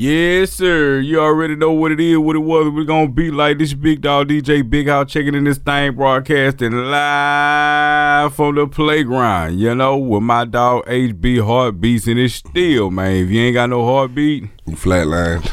Yes, sir. You already know what it is, what it was. We're gonna be like this big dog DJ Big House checking in this thing, broadcasting live from the playground. You know, with my dog HB Heartbeatz and it's still, man. If you ain't got no heartbeat, You flatlined.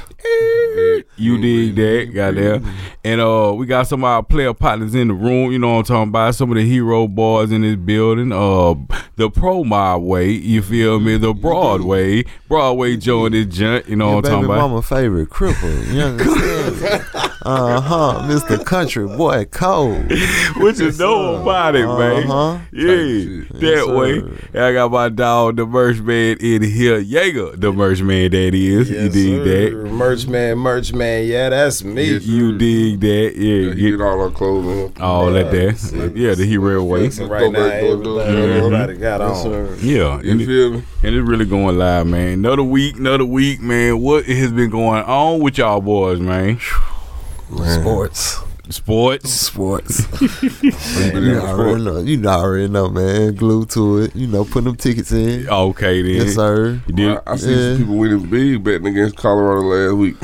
You dig that, goddamn. And uh, we got some of our player partners in the room. You know what I'm talking about? Some of the hero boys in this building. Uh, the Pro Mob way, you feel me? The Broadway, Broadway Joe and this junk. You know Your what I'm talking about? mama favorite cripple. You understand? Uh huh. Mr. Country Boy Cole. What you know about it, man? Uh-huh. Yeah, shit. that Yes, way. sir. And I got my dog, the merch man in here. Yeaga, the merch man that is. you dig that? Merch man, merch man. Yeah, that's me. Yes, You dig that? Yeah, Yeah, he get get all our clothes in. all that there. Yeah, the hero way. Flexing right now, Throwback door, door. everything everybody got on. Yeah, and You it, feel me? and it's really going live, man. Another week, another week, man. What has been going on with y'all boys, man? Man. Sports. Sports. Sports. Been in You already know. You know, already know, man. Glued to it. You know, putting them tickets in. Okay, then. Yes, sir. You did. I, I see Yeah. some people winning big betting against Colorado last week.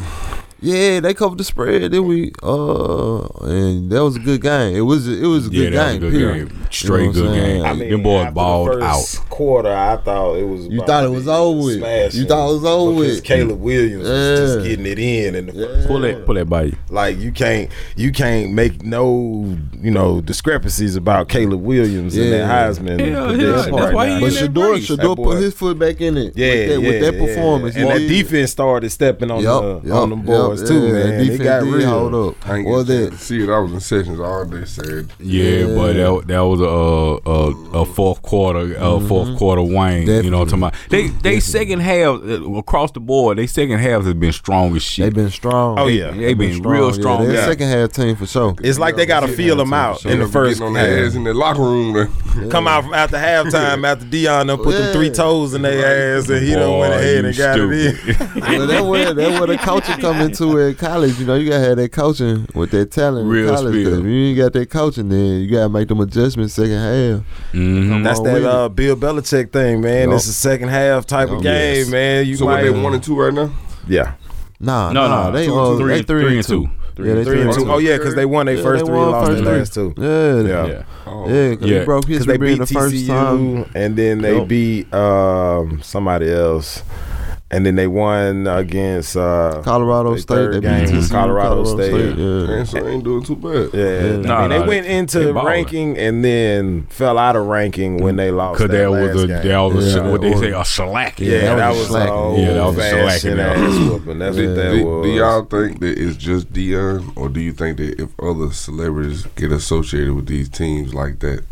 Yeah, they covered the spread. Then we uh, and that was a good game. It was it was a good that was a game. good period. game. Straight You know good saying? game. I mean, Them boys after balled the first out. Quarter, I thought it was. You about thought it was over with. You thought it was over with. Caleb Williams was just getting it in in the first. Pull that, pull that by you. Like you can't, you can't make no, you know, discrepancies about Caleb Williams and that Heisman. Yeah, prediction yeah, that's why he But in that Shedeur, race. Shedeur put his foot back in it. Yeah, with that, yeah, with that yeah. performance. and that defense started stepping on Yup, the, yup, on them boys yup, too, yeah, man. that It defense got did real. hold up. I ain't Or that see it. I was in sessions all day Saturday. Yeah, Yeah. but that, that was a, a a fourth quarter a fourth quarter Wayne. You know what I'm talking about? They they second half uh, across the board. They second half has been strong as shit. They've been strong. Oh, yeah. they've been real strong. Yeah, they're Yeah. second half team for sure. It's like they got to feel them out in the first on their ass half. in the locker room. There. Come out from after halftime after Deion done put them three toes in their ass and he done went Boy, ahead and got it in. well, that where that where the coaching come into at college. You know, you gotta have that coaching with that talent Real in college. 'cause. If you ain't got that coaching, then you gotta make them adjustments second half. Mhm. That's that uh, Bill Belichick thing, man. Yup. It's a second half type of game, Yes. man. You So what they one and two right now? yeah, Nah, No, nah, no, they two- uh, three- they three, three and and two. two. Yeah, they three and two. two. Oh yeah, because they won their Yeah, first they three, won lost their last two. Yeah, Yeah. Yeah. Oh. yeah, because Yeah. they broke history they beat the first time. TCU, and then they Yup. beat um, somebody else, and then they won against uh, Colorado State, they beat game, TCU, Colorado State. yeah. Man, so they ain't doing too bad. Yeah, Yeah. I Nah, mean, they went into they ranking and then fell out of ranking when they lost. Cause that that was last a game. that was a, what they say a shellac. yeah, that that was was, slacking. Yeah, that was a fashioned slacking. ass whooping. That's what that Do, was. do y'all think that it's just Deion, or do you think that if other celebrities get associated with these teams like that,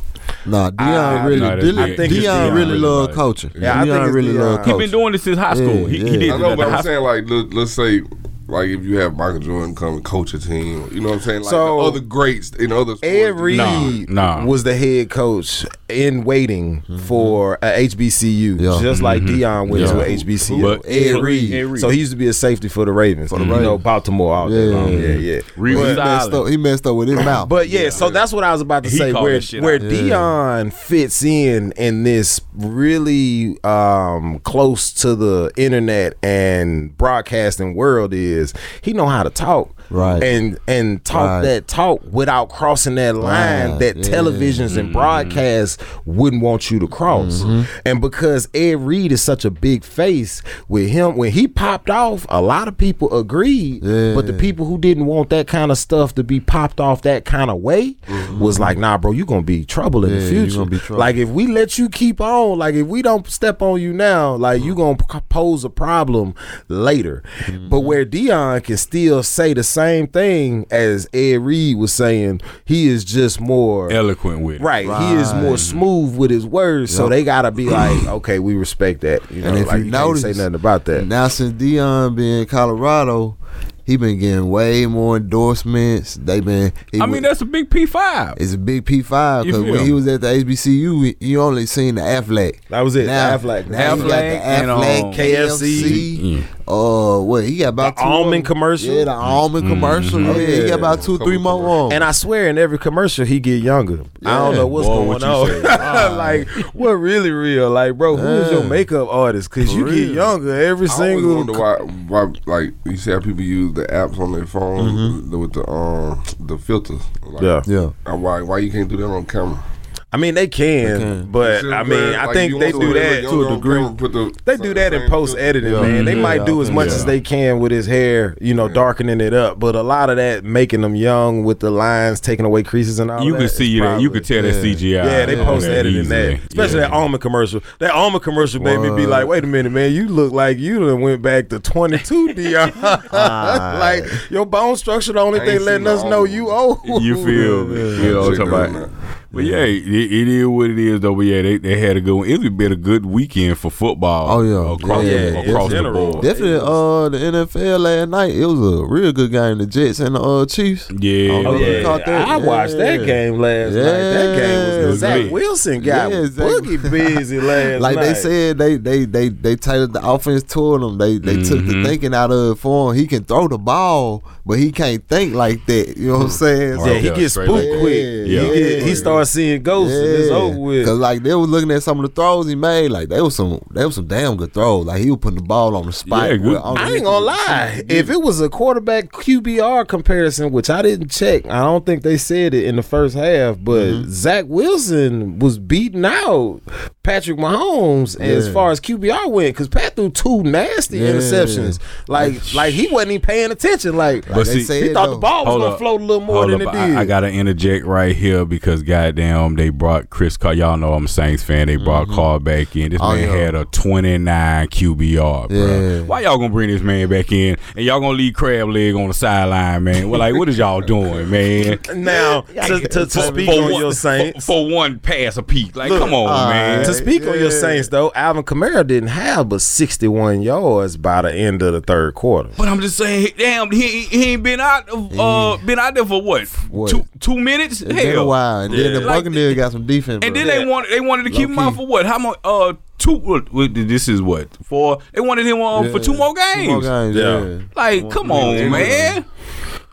Nah, Deion I- really, nah, that's Deion. I think Deion Deion really really love like it. coaching. Yeah, I think Deion really Deion. love He He been doing this since high school. Yeah, he, yeah. he did I it know, but I'm saying like let, let's say like if you have Michael Jordan come and coach a team, you know what I'm saying? Like So- the other greats in other sports. Ed Reed Nah, nah. was the head coach in waiting for a HBCU, Mm-hmm. Yeah. just like Deion went Yeah. to a HBCU. But- Ed, Reed. Ed Reed. So he used to be a safety for the Ravens. For the you know, Baltimore all day Yeah. long. Yeah, yeah. Reed He messed, up, he messed up with his mouth. But yeah, so that's what I was about to He say. Where where out. Yeah. Deion fits in in this really um, close to the internet and broadcasting world is he know how to talk. Right. And and talk Right. that talk without crossing that line Right. that Yeah. televisions and broadcasts wouldn't want you to cross. Mm-hmm. And because Ed Reed is such a big face with him, when he popped off, a lot of people agreed. Yeah. But the people who didn't want that kind of stuff to be popped off that kind of way was like, nah, bro, you're gonna be trouble in Yeah, the future. be trouble. Like if we let you keep on, like if we don't step on you now, like you're gonna pose a problem later. Mm-hmm. But where Deion can still say the same thing as Ed Reed was saying, he is just more eloquent with it. Right. He is more smooth with his words, so they gotta be like, okay, we respect that. You know, and if like you you notice, can't say nothing about that. Now since Deion been in Colorado, he been getting way more endorsements. They been. He I wa- mean, that's a big P five. it's a big P five because when me? he was at the HBCU, you only seen the Aflac. That was it. Now, the Aflac. now he got the Aflac and, Aflac, um, KFC, Yeah. Uh, what he got about The two of almond them. commercial? Yeah, the almond commercial. Yeah, he got about two, three more on. And I swear, in every commercial, he get younger. I don't know what's Boy, going what on. say? like, what really real? Like, bro, who is your makeup artist? Because you For get younger every I always single. wonder why, why, like you see how people use the apps on their phone with the um the filters. Like, Yeah. yeah, Why why you can't do that on camera? I mean, they can, can. but I mean, saying? I Like, think they do that to a degree. the They do that in post editing, Yeah. man. They Yeah, might do as much so. as they can with his hair, you know, darkening it up. But a lot of that making them young with the lines, taking away creases and all You that. can is see that. You could can tell that. CGI. Yeah, they on post that editing that, especially Yeah. that almond commercial. That almond commercial made me be like, "Wait a minute, man! You look like you done went back to 22, Deion. Ah. like your bone structure, the only thing letting us know you old. You feel me? You know what I'm talking about? Out. But yeah, it, it is what it is though. But yeah, they, they had a good one. It's been a good weekend for football. Oh, yeah. across, Yeah, the, yeah, across the board. definitely. Uh, the NFL last night it was a real good game. The Jets and the uh Chiefs. Yeah, Oh, yeah. yeah. that? I watched that game last night. That game was Yeah. good. Zach Good. Wilson got Yeah, Zach- boogie busy last like night. they said, they they they they tailored the offense toward him. They they took the Mhm. thinking out of it for him. He can throw the ball, but he can't think like that. You know what I'm saying? Yeah, So- he Yeah, gets straight spooked quick. Yeah, he, yeah. get, he starts seeing ghosts and it's over with. Cause like they were looking at some of the throws he made, like they was some they was some damn good throws. Like he was putting the ball on the spot. Yeah, good. On the- I ain't gonna lie. If it was a quarterback QBR comparison, which I didn't check, I don't think they said it in the first half, but Mm-hmm. Zach Wilson was beating out Patrick Mahomes as far as QBR went because Pat threw two nasty Yeah. interceptions. Like, like he wasn't even paying attention. Like, But they see- said, he thought though. the ball was Hold gonna up. float a little more Hold than up, it did. I, I gotta interject right here because goddamn, they brought Chris Carr. Y'all know I'm a Saints fan. They brought mm-hmm. Carr back in. This Oh, man yeah. had a 29 QBR, bro. Why y'all gonna bring this man back in and y'all gonna leave crab leg on the sideline, man? Well, like, what is y'all doing, man? now, to, to, to speak on one, your for, Saints, for one pass a peak, like, Look, come on, all man. To speak on your Yeah. Saints, though, Alvin Kamara didn't have but 61 yards by the end of the third quarter. But I'm just saying, damn, he, he ain't been out, of, uh, been out there for what, What? two two minutes? It's been a while, and then the Like, Buccaneers got some defense. And bro. then they wanted they wanted to keep him Low out for what? How much? Uh, two. What, what- this is what for? They wanted him on for two more games. Two more games, Yeah. yeah. Like, come on, Yeah. man.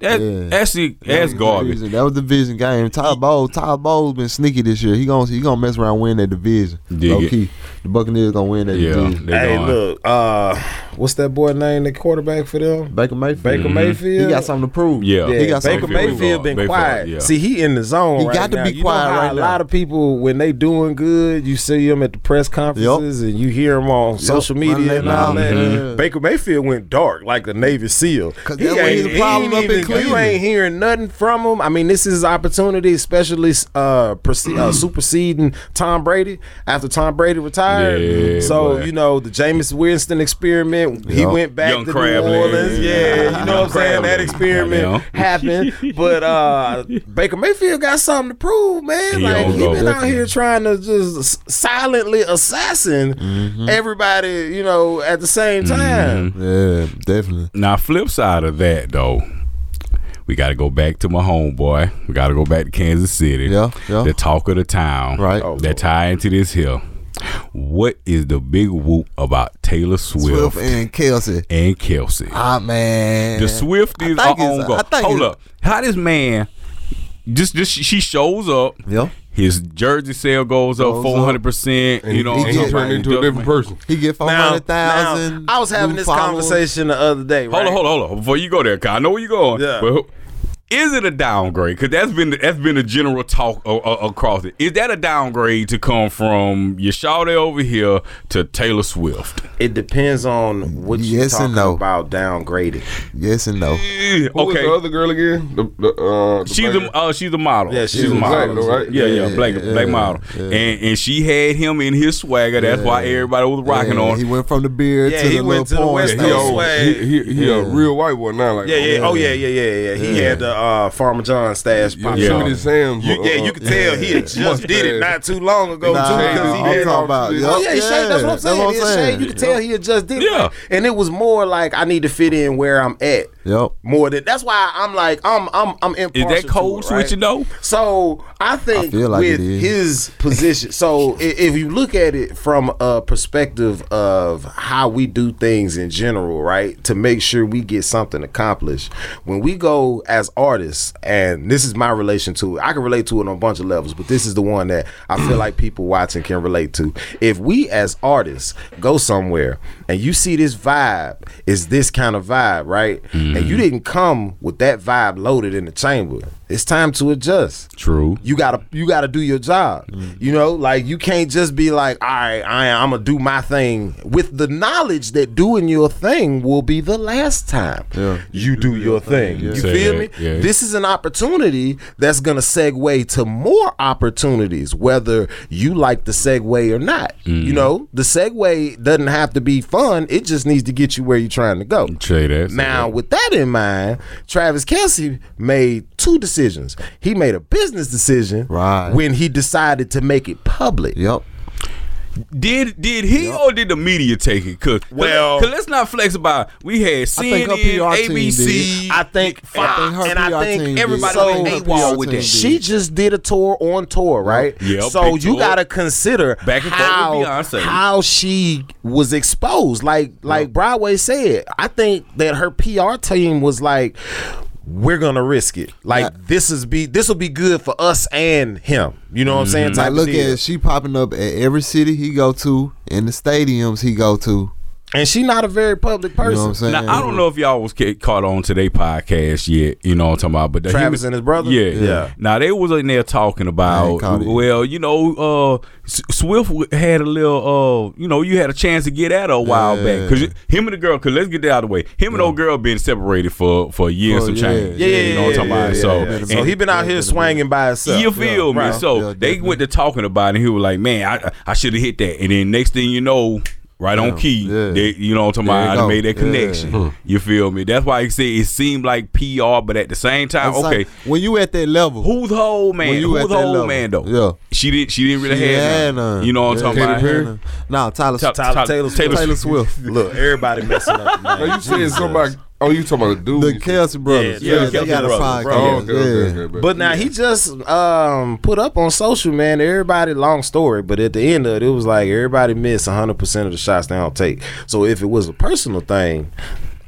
That Yeah. that's the that's garbage. That was the division game. Ty Bowles, Ty Bowles been sneaky this year. He gonna he gonna mess around win that division. Dig Low it. key, the Buccaneers gonna win that Yeah, division. hey, gone. look, uh, what's that boy name? The quarterback for them, Baker Mayfield. Baker Mayfield. He got something to prove. Yeah. Yeah, he got Baker something to prove. Mayfield been Mayfield, quiet. yeah. See, he in the zone. He right got to now. be You know quiet how right A now. lot of people when they doing good, you see them at the press conferences and you hear them on social media and all that. Baker Mayfield went dark like the Navy SEAL. 'Cause that's what his he problem ain't up in even- You ain't hearing nothing from him. I mean, this is his opportunity, especially uh, proce- uh, superseding Tom Brady after Tom Brady retired. Yeah, so boy. you know the Jameis Winston experiment. He Yup. went back Young to crab New leg. Orleans. Yeah, you know what I'm saying. That experiment happened, but uh, Baker Mayfield got something to prove, man. He like he been out here trying to just silently assassin Mm-hmm. everybody, you know, at the same time. Yeah, definitely. Now, flip side of that though, we got to go back to my homeboy. We got to go back to Kansas City. Yeah, yeah. The talk of the town. Right. Oh, that tie into this hill. What is the big whoop about Taylor Swift, Swift and Kelce. and Kelce? Ah man, The Swift is I think on go. Hold up. How this man just just she shows up. Yeah, His jersey sale goes up four hundred percent. You know, he, he he turned into a different person. he get four Now, hundred thousand. now, I was having this conversation the other day. Hold on, hold on, hold on. Before you go there, 'cause I know where you're going. Yeah. But is it a downgrade? Because that's been that's been a general talk uh, uh, across it. Is that a downgrade to come from your shawty over here to Taylor Swift? It depends on what you're Yes and talking no. about downgraded. Yes and no. Eh, Who was the okay, other girl again? The, the, uh, the she's black a uh, she's a model. Yeah, she's, she's a a model. black, right? Yeah, yeah, Yeah, black yeah, black model. yeah. And and she had him in his swagger. That's why everybody was rocking Yeah, on. He went from the beard Yeah, to he the went little to the porn West He, star. Coast. old, swag. he, he, he a Yeah. real white boy now. Like Yeah, yeah. Oh, yeah, yeah, yeah, yeah. He Yeah. had the uh, Farmer John stash pop. Yeah. Yosemite Sam. You, yeah, you can tell he had just did it not too long ago Nah, too because he I'm had talking about. Oh, Oh yeah, he shaved. That's what I'm saying. That's He had shaved. You could tell he had just did it. Yeah. And it was more like I need to fit in where I'm at. Yep. more than that's why I'm like I'm I'm I'm impartial. Is that to code it, right? switching though? So I think I like with his position, so if you look at it from a perspective of how we do things in general, right, to make sure we get something accomplished, when we go as artists, and this is my relation to it, I can relate to it on a bunch of levels, but this is the one that I feel like people watching can relate to. If we as artists go somewhere and you see this vibe is this kind of vibe, right, and you mm-hmm. didn't come with that vibe loaded in the chamber, it's time to adjust True. you gotta you gotta do your job. You know, like you can't just be like, all right, I, I'm gonna do my thing with the knowledge that doing your thing will be the last time Yeah. you do your thing. You Say feel that, me? yeah. This is an opportunity that's gonna segue to more opportunities, whether you like the segue or not. Mm-hmm. You know, the segue doesn't have to be fun. It just needs to get you where you're trying to go. Say that. say Now, that. with that in mind, Travis Kelce made two decisions. He made a business decision Right. when he decided to make it public. Yep. Did did he or did the media take it? Cause Well- cause let's not flex about. We had think her CNN, PR team ABC. did. I think, I think her and I think everybody so, went AWOL with that. She just did a tour on tour, right? Yep, So big you gotta consider Back and forth how how she was exposed. Like like Broadway said, I think that her PR team was like. We're gonna risk it. Like this is be this will be good for us and him. You know what I'm saying? Like Type of look at she popping up at every city he go to, in the stadiums he go to. And she not a very public You know person. what I'm saying? Now I don't know if y'all was ca- caught on to their podcast yet. You know what I'm talking about? But the Travis him- and his brother? Yeah, Yeah. Now they was in there talking about. Well, you know, uh, Swift had a little. Uh, you know, you had a chance to get at her a while back because him and the girl. Because let's get that out of the way. Him and old girl been separated for for years For- some change. Yeah, yeah, you know what I'm talking yeah, about. yeah, so, yeah. and- so he been out here swinging by himself. you feel me? right. So Yeah, they went to talking about it, and he was like, "Man, I I should have hit that." And then next thing you know, right on key, yeah. they, you know what I'm talking There about? I made that Yeah. connection. You feel me? That's why I said it seemed like PR, but at the same time, It's okay, like, when you at that level, who's the whole man? When you Who's at the that whole level. man though? Yeah. she didn't. She didn't really She have none. none. You know what I'm talking she about? had. Nah, Tyler, Ta- Tyler, Ta- Taylor Swift. Taylor Swift. Look, everybody messing up. Oh, you said somebody. Oh, you talking about the dude? The Kelce brothers. Yeah, Yeah, the they Kelce got a brothers, podcast. bro. Oh, okay, okay, yeah. okay, But now he just um put up on social, man. Everybody, long story, but at the end of it, it was like everybody missed 100 percent of the shots they don't take. So if it was a personal thing,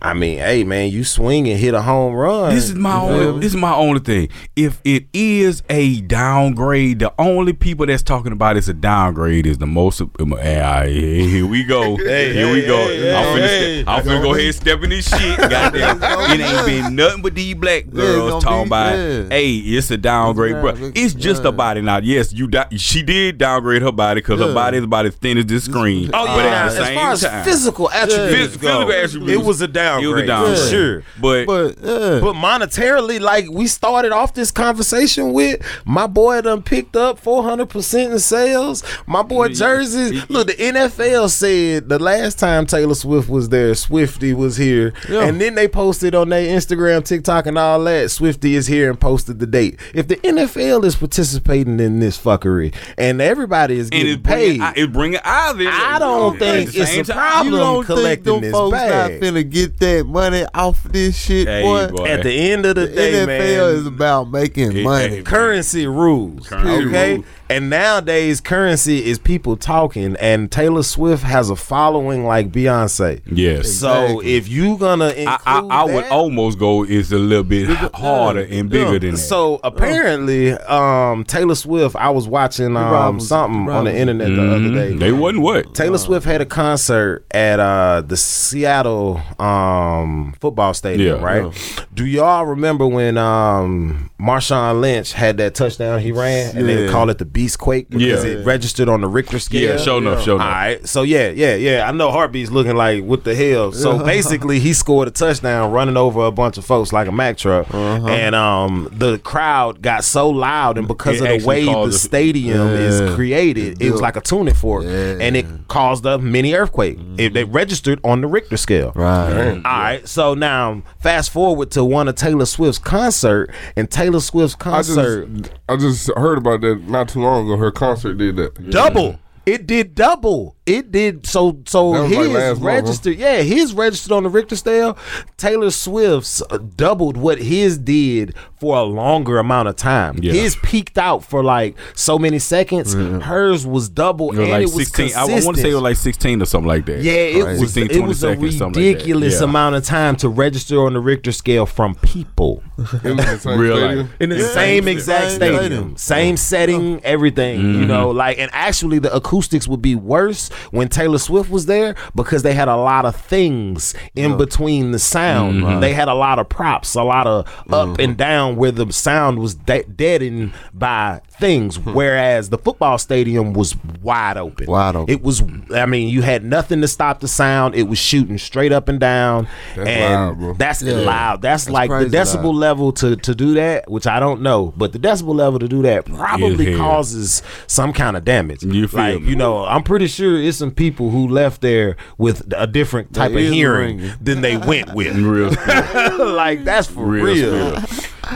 I mean, hey man, you swing and hit a home run. This is my You feel only. This is my only thing. If it is a downgrade, the only people that's talking about it's a downgrade is the most. Ah, here we go. Hey, here we go. hey, I'm finna, hey, step, I'm finna go ahead and step in this shit. Goddamn, it ain't been nothing but these black girls gonna talking be- about. yeah. Hey, it's a downgrade, Yeah, bro. look- It's just yeah. a body now. Yes, you. Di- she did downgrade her body because her body is about as thin as this screen. Oh but yeah, at the as same far as time, physical attributes, Phys- go, physical attributes, it was a downgrade. It was a downgrade. for sure. But, But yeah, But monetarily, like we started off this conversation with, my boy done picked up 400% in sales. My boy Jersey, look, the NFL said the last time Taylor Swift was there, Swifty was here. Yeah. And then they posted on their Instagram, TikTok, and all that, Swifty is here and posted the date. If the NFL is participating in this fuckery and everybody is getting it's bringing, paid, it's bringing eyes. I don't think it's a problem. you don't collecting think them this folks bag. not finna get that money off this shit, Hey, boy? boy. at the end of the, The day, NFL man, is about making Hey, money. hey, currency rules. Currency okay. rules. And nowadays, currency is people talking, and Taylor Swift has a following like Beyonce. Yes. So Exactly. if you gonna include I, I, I would almost go is a little bit harder and bigger Yeah. than that. So apparently, um, Taylor Swift. I was watching um, Robinson- something on the Robinson. internet the other day. They wasn't what? Taylor Swift had a concert at uh, the Seattle um, football stadium, Yeah. right? Do y'all remember when um, Marshawn Lynch had that touchdown he ran and they call it the Beast Quake because Yeah. it registered on the Richter scale? Yeah, sure enough, All enough. right, so yeah, yeah, yeah. I know Heartbeat's looking like what the hell. So basically, he scored a touchdown running over a bunch of folks like a Mack truck, Uh-huh. and um, the crowd got so loud, and because It of the way the stadium is created, it was like a tuning fork, and it caused a mini earthquake. It, they registered on the Richter scale. Right. All right. So now, fast forward to one of Taylor Swift's concert, and Taylor Swift's I just, concert I just heard about that not too long ago. Her concert did that. double. It did double. It did so. So was like his last month, huh? registered. Yeah, his registered on the Richter scale. Taylor Swift's uh, doubled what his did for a longer amount of time. Yeah. His peaked out for like so many seconds. Hers was double, and like it was 16. I, consistent. want to say it was like 16 or something like that. Yeah, it Right. was 16, it was a seconds, something like ridiculous Yeah. amount of time to register on the Richter scale from people In the same Real life. in the same Same exact stadium. stadium, same setting, everything. You know, like and actually the acoustics would be worse when Taylor Swift was there because they had a lot of things in between the sound. Mm-hmm. They had a lot of props, a lot of up mm-hmm. and down where the sound was de- deadened by things, mm-hmm. whereas the football stadium was wide open. Wide open. It was. I mean, you had nothing to stop the sound. It was shooting straight up and down, That's and loud, that's Yeah. loud. That's, That's like the decibel loud. level to to do that, which I don't know, but the decibel level to do that probably causes some kind of damage. You feel like me? you know, I'm pretty sure it's some people who left there with a different type of hearing ringing. than they went with. Real like that's for Real real.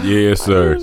Yes, sir.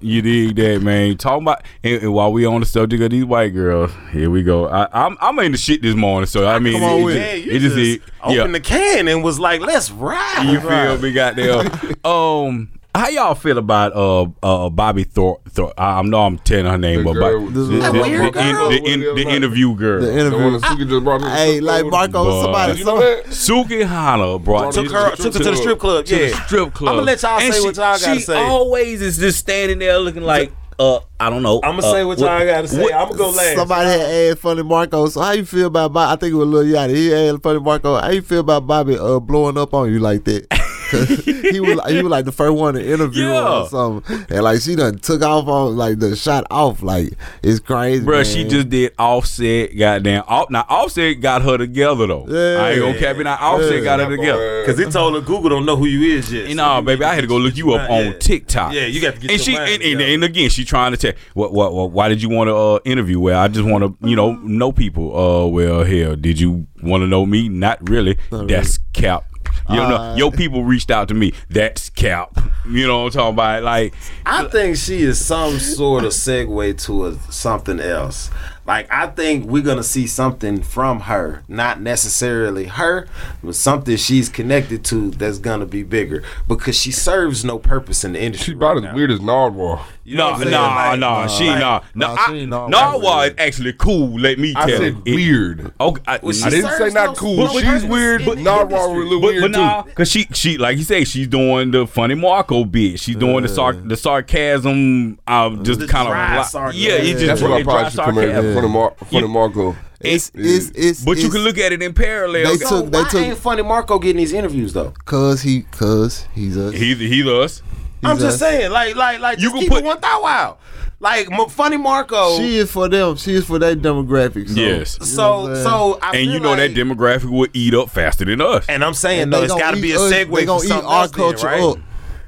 You dig that, man? Talking about and, and while we on the subject of these white girls, here we go. I, I'm I'm in the shit this morning, so I mean, Come on it, Yeah, it, it just, just it, opened yeah. the can and was like, "Let's ride." You feel me? Got there. um, how y'all feel about uh uh Bobby Thor? Thor I, I know I'm telling her name, The but girl Bobby- the, That the, the, the, girl? the, in- the interview girl. The The one Suki just brought to Hey, like? Marco, But- somebody, Did you know? Sukihana brought Took her, took her to the strip club. Yeah, strip club. I'ma let y'all say what y'all gotta say. she always is just standing there looking like, uh, I don't know. I'm gonna uh, say what y'all gotta say. what- I'm gonna go last. somebody had asked Funny Marco. So how you feel about Bobby? I think it was Lil Yachty. He asked Funny Marco, how you feel about Bobby uh, blowing up on you like that? 'Cause he was he was like the first one to interview her Yeah. or something, and like she done took off on like the shot off. Like it's crazy, Bro, she just did Offset, goddamn. Off, now Offset got her together though. Yeah. I ain't gonna cap it. Now Offset Yeah. got her together. Because he told her Google don't know who you is yet. You know, baby, I had to go look you up Yeah. on TikTok. Yeah, you got to get and she mind and, and, and again, she trying to tell what what, what why did you want to uh, interview? Well, I just want to you know know people. Uh, well, hell, did you want to know me? Not really. That's cap. You know, Uh, your people reached out to me. That's cap. You know what I'm talking about? Like, I think she is some sort of segue to a, something else. Like I think we're gonna see something from her, not necessarily her, but something she's connected to that's gonna be bigger because she serves no purpose in the industry. She about right as now. weird as Nardwuar. You know no, what no, I'm no, saying? Like, she like, no, no. nah, I- she ain't Narwhal. Narwhal is actually cool. Let me I tell said you. It- weird. Okay, I, Well, I didn't say not cool. no She's purpose weird, but the Nardwuar was a little But, weird but too. cause she she like you say she's doing the funny Marco bit. She's doing the sar- the sarcasm, um, just kind dry of sarcasm. yeah. It just That's what I dry probably should come sarcasm. Funny, Mar- funny Yeah. Marco. it's it's it's. But you can look at it in parallel. They So took- they why took- ain't Funny Marco getting these interviews though? cause he cause he's a He he us. I'm He's just saying, like, like, like, You you can can keep put- one thou wow. Like Funny Marco. She is for them. She is for their demographic. So, Yes. you know so I'm so I And feel you know like, that demographic will eat up faster than us. And I'm saying And though, it's got to be a eat us- segue They for gonna eat our else then, culture right? up.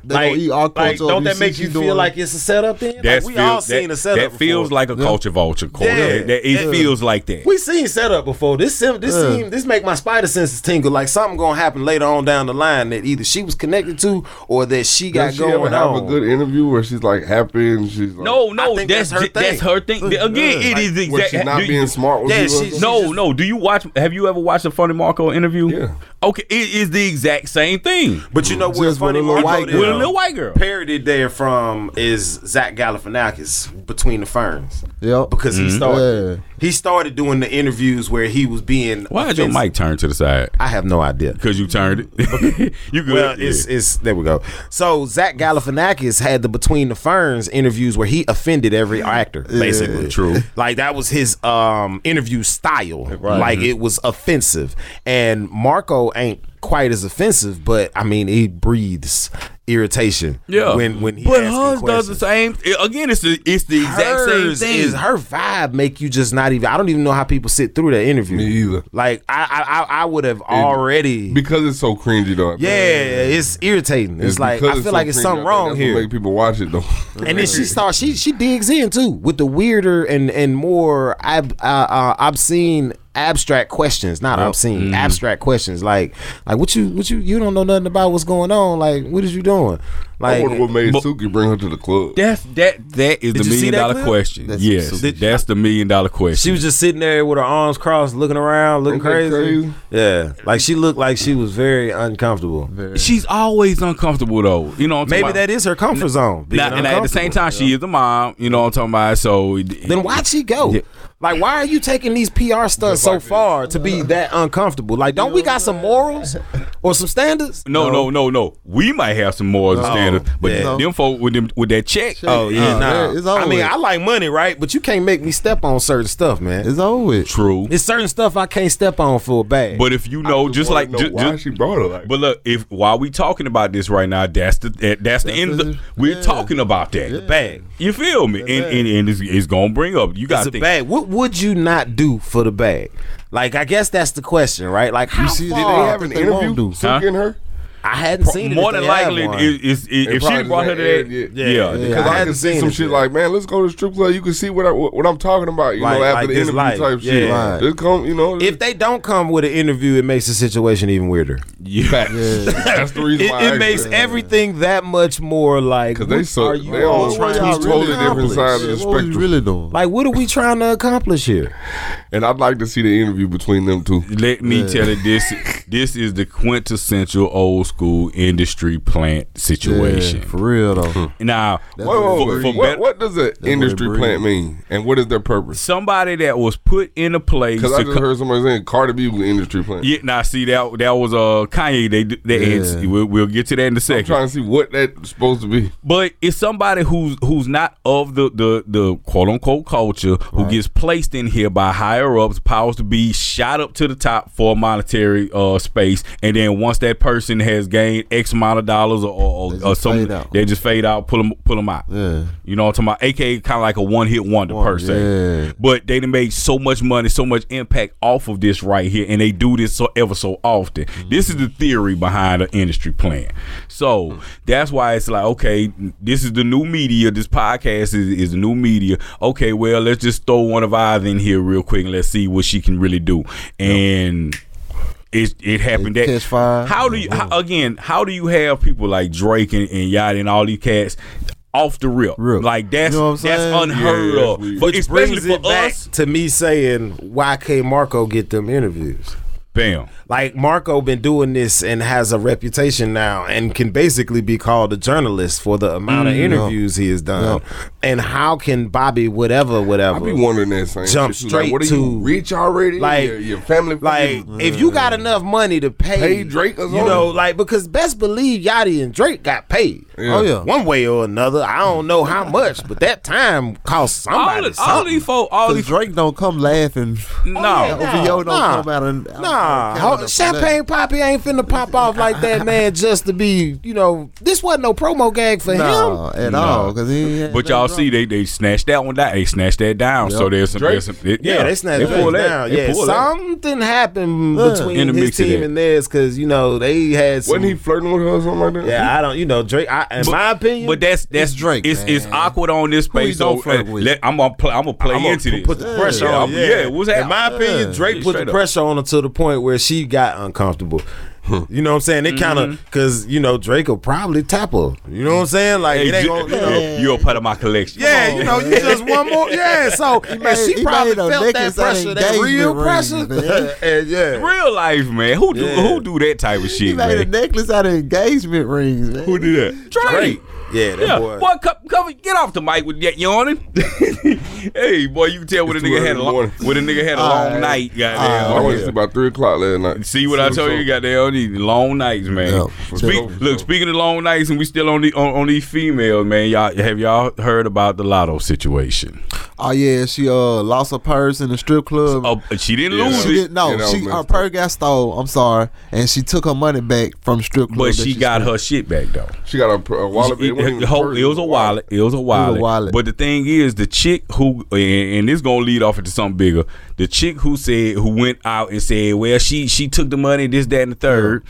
They Like, gonna eat our culture like, don't that make she you feel it. like it's a setup then? That's like, we all feels- seen that, a setup. That feels before. like a culture vulture. Corey. Yeah. That- that- it Yeah. feels like that. we seen setup before. This sim- this Yeah. seem this make my spider senses tingle. Like something gonna happen later on down the line that either she was connected to or that she got Does she ever going have on. a good interview where she's like happy and she's like, No, no, I think that's that's her ju- that's thing. her thing. Again, it is where exactly. she's not being smart with Yeah, you she's- No, no. Do you watch? Have you ever watched a Funny Marco interview? Yeah. Okay, it is the exact same thing But you know where Just funny a little Marco white with a little white girl. parodied there from is Zach Galifianakis between the ferns. Yep. because he started Yeah. he started doing the interviews where he was being Why did your offensive. mic turn to the side? I have no idea. Because you turned it. you good? Well, it's Yeah. it's there we go. So Zach Galifianakis had the Between the Ferns interviews where he offended every actor, basically. true. Like that was his um interview style. Like it was offensive, and Marco ain't quite as offensive, but I mean it breathes irritation. yeah. when when he but asking hers does the same. Again, it's the it's the exact same thing. Is her vibe make you just not even? I don't even know how people sit through that interview. Me either. Like I I I, I would have already. Because it's so cringy though. yeah, it's irritating. It's, like I feel so like it's something wrong here. Make people watch it though. and then she starts. She she digs in too with the weirder and and more ob, uh, uh, obscene abstract questions, not obscene, Mm-hmm. abstract questions. Like, like what you, what you, you don't know nothing about what's going on. Like, what is you doing? I Like, wonder what made but- Suki bring her to the club. That's that. That is Did the million dollar clip? question. That's yes, super- that's the million dollar question. she was just sitting there with her arms crossed, looking around, looking crazy. crazy? Yeah, like she looked like she was very uncomfortable. Very- She's always uncomfortable though. You know, what I'm Maybe talking that is her comfort zone. Now, and at the same time, uncomfortable. she is a mom. You know what I'm talking about? So Then why'd she go? Yeah. Like, why are you taking these PR stunts so far to be that uncomfortable? Like, don't we got some morals or some standards? No, no, no, no. no. We might have some morals and No. Standards, oh, but Yeah. them folk with them with that check. Oh yeah, Oh, nah. yeah, it's over I mean. I like money, right? But you can't make me step on certain stuff, man. It's always. True. It's certain stuff I can't step on for a bag. But if you know, just like, know ju- why ju- she brought her like. but look, if while we talking about this right now, that's the that, that's the end. Of the, the- we're yeah. talking about that. the bag. You feel me? And, and and it's, it's gonna bring up. You got It's to think. bag. What would you not do for the bag? Like, I guess that's the question, right? Like, how see, did Did they have an interview? do. Huh? her? I hadn't seen it. More than likely, one. is, is, They if she probably brought her just there, ain't aired yeah, yet. Yeah. Because I I hadn't can see seen some shit yet. like, man, let's go to the strip club. You can see what I, what, what I'm talking about. You Like- know, after like the interview life. type shit. Yeah. Right. Just come, you know. if they don't come with an interview, it makes the situation even weirder. yeah. that's the reason It, why. it makes everything that much more like. because they what so are you they all trying to totally different accomplish? sides of the what was you spectrum. really doing? Like, what are we trying to accomplish here? And I'd like to see the interview between them two. Let me tell you this: this is the quintessential old school industry plant situation. Yeah, for real though. Now, Wait, wait, for- wait. for what, what does an industry plant mean, and what is their purpose? somebody that was put in a place Because I just co- heard somebody saying Cardi B was an industry plant. Yeah, now see that that was uh Kanye. They they Yeah. we'll, we'll get to that in a I'm second. trying to see what that's supposed to be. But it's somebody who's who's not of the the the quote unquote culture who gets placed in here by higher ups, powers to be shot up to the top for monetary uh space, and then once that person has gained X amount of dollars or or, They or just fade out. they just fade out, pull them pull them out. Yeah. You know what I'm talking about? AKA kind of like a one hit wonder One, per se. yeah. But they done made so much money, so much impact off of this right here, and they do this so ever so often. This is the theory behind the industry plan. So that's why it's like, okay, this is the new media. This podcast is, is the new media. Okay, well, let's just throw one of ours in here real quick and let's see what she can really do. And it it happened They that catch fire. how do you oh, how, again? How do you have people like Drake and, and Yachty and all these cats off the rip? Rip. Like that's You know what I'm that's unheard Yeah, of. But Which especially brings for it back us, to me saying, why can't Marco get them interviews? Bam. Like Marco been doing this and has a reputation now and can basically be called a journalist for the amount of mm-hmm. interviews he has done. And how can Bobby whatever whatever I be wondering that same Jump shit. straight like, what are to- you rich already? like- your, your family like fucking- if you got enough money to pay, Pay Drake or you know, like because best believe Yachty and Drake got paid. Oh, yeah. Oh yeah. One way or another, I don't know how much, but that time cost All, somebody all something. these folks, all these Drake don't come laughing. no. Oh, yeah, OVO don't nah. come out and Nah, out of- champagne poppy ain't finna pop off like that, man. Just to be, you know, this wasn't no promo gag for No, him. at No. all. Cause he But y'all drama. see, they they snatched that one down. They snatched that down. So there's some, Drake? there's some it- Yeah, they snatched they pulled it that. down. They Yeah, pulled that. something happened between In the his team and theirs because you know they had some. wasn't he flirting with her or something like that? yeah, I don't. You know, Drake. I, in But- my opinion, But that's that's Drake, It's it's awkward on this Who he space. So don't flirt uh, with? let, I'm gonna play. I'm gonna play I'm gonna into put, this. put the pressure Yeah, on. I'm- yeah, what's that? In my opinion, Drake Yeah, put the straight up. pressure on her to the point where she got uncomfortable. You know what I'm saying? It kind Mm-hmm. of because you know Drake will probably tap her. You know what I'm saying? Like Hey, it ain't gonna. You know, You're a part of my collection. Yeah, you know, you just one more. Yeah, so made- she probably felt that necklace out of pressure, that real pressure. rings, man. and yeah, Real life, man. Who do Yeah. who do that type of He shit, made a man? necklace out of engagement rings, man. Who did that? Drake. yeah, that Yeah, boy. boy, come, come, get off the mic with that yawning. hey, boy, you can tell when a nigga had a long, morning. when a nigga had a long right. night. I went to sleep about three o'clock last night. See what I told you? You got there these long nights, man. Yeah. Speak, sure, look, speaking of long nights, and we still on the on, on these females, man. Y'all have y'all heard about the Latto situation? Oh yeah, she uh lost her purse in the strip club. Oh, she didn't Yeah. lose she it, didn't no, Yeah, that she her purse got stole. I'm sorry, and she took her money back from strip club. but that she got stole. her shit back though. She got a, a wallet. It, It, wasn't even it- it- purse, it was a wallet. It was a wallet. wallet. But the thing is, the chick who and, and this gonna lead off into something bigger. The chick who said who went out and said, "Well, she she took the money, this, that, and the third.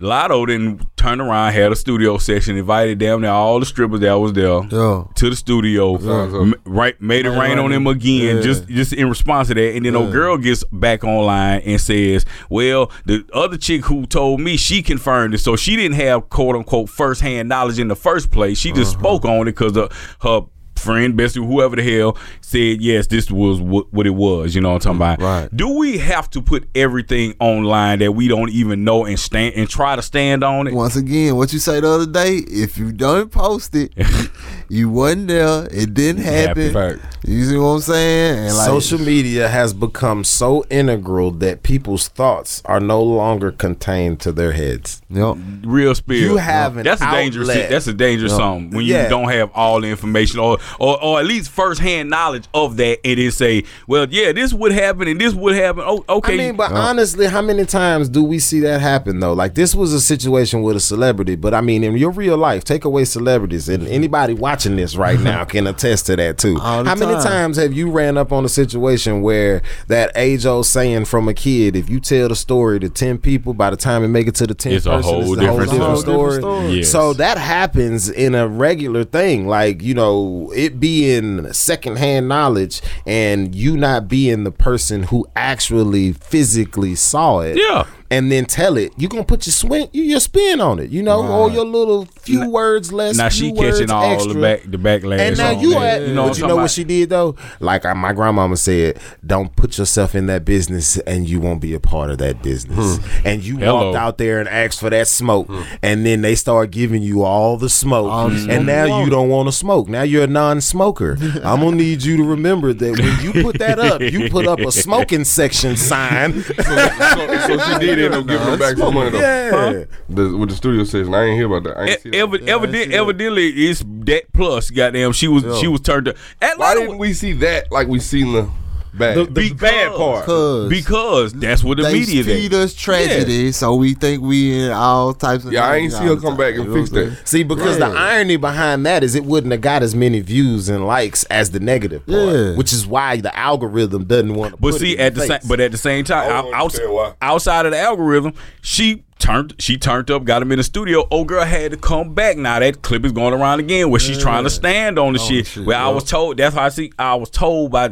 Latto then turned around, had a studio session, invited them there, all the strippers that was there Yeah. to the studio, m- right? Made it rain on them again, Yeah. just just in response to that. And then old girl gets back online and says, "Well, the other chick who told me she confirmed it, so she didn't have quote unquote first hand knowledge in the first place. She just Uh-huh. spoke on it because her." Friend, bestie, whoever the hell said yes, this was what, what it was. You know what I'm talking about? Right. Do we have to put everything online that we don't even know and stand and try to stand on it? Once again, what you say the other day, if you don't post it, you wasn't there, it didn't happen. Fact. You see what I'm saying? And like, Social media has become so integral that people's thoughts are no longer contained to their heads. Yep. real spill. You have an that's a dangerous. outlet. That's a dangerous Yeah. something when you Yeah. don't have all the information or, or or at least first hand knowledge of that. and then say, well, yeah, this would happen and this would happen. Oh, okay. I mean, but honestly, how many times do we see that happen though? Like this was a situation with a celebrity, but I mean, in your real life, take away celebrities, and anybody watching this right now can attest to that too. All the How many times have you ran up on a situation where that age old saying from a kid, if you tell the story to ten people, by the time it make it to the tenth It's a person, whole it's a different whole different story. story. Different story. Yes. So that happens in a regular thing, like you know, it being secondhand knowledge and you not being the person who actually physically saw it. Yeah. And then tell it, you're gonna put your swing, your spin on it, you know, or your little few words less. now she catching all extra. the back the backlash. And now you at, you know, but you know what she did though? Like uh, my grandmama said, don't put yourself in that business, and you won't be a part of that business. And you Hello. walked out there and asked for that smoke, and then they start giving you all the smoke, All the and now you you don't want to smoke. Now you're a non-smoker. I'm gonna need you to remember that when you put that up, you put up a smoking section sign. so, so she did end up giving her back some money though. Yeah. The, with the studio session, I ain't hear about that. I ain't see that. Ever, evident, evidently, it's that plus. Goddamn, she was she was turned. To, at Why didn't we see that like we seen the bad? The- the bad part. Cause because that's what the they media feed did. us tragedy, so we think we in all types of. yeah, I ain't see her come back and fix what I'm that. See, because the irony behind that is it wouldn't have got as many views and likes as the negative part, Yeah. which is why the algorithm doesn't want to. But put see, it at in the your same, but at the same time, I out- outs- outside of the algorithm, she turned, she turned up, got him in the studio. Old girl had to come back. Now that clip is going around again, where she's trying to stand on the oh, shit. shit, Where I was told, that's how I see. I was told by.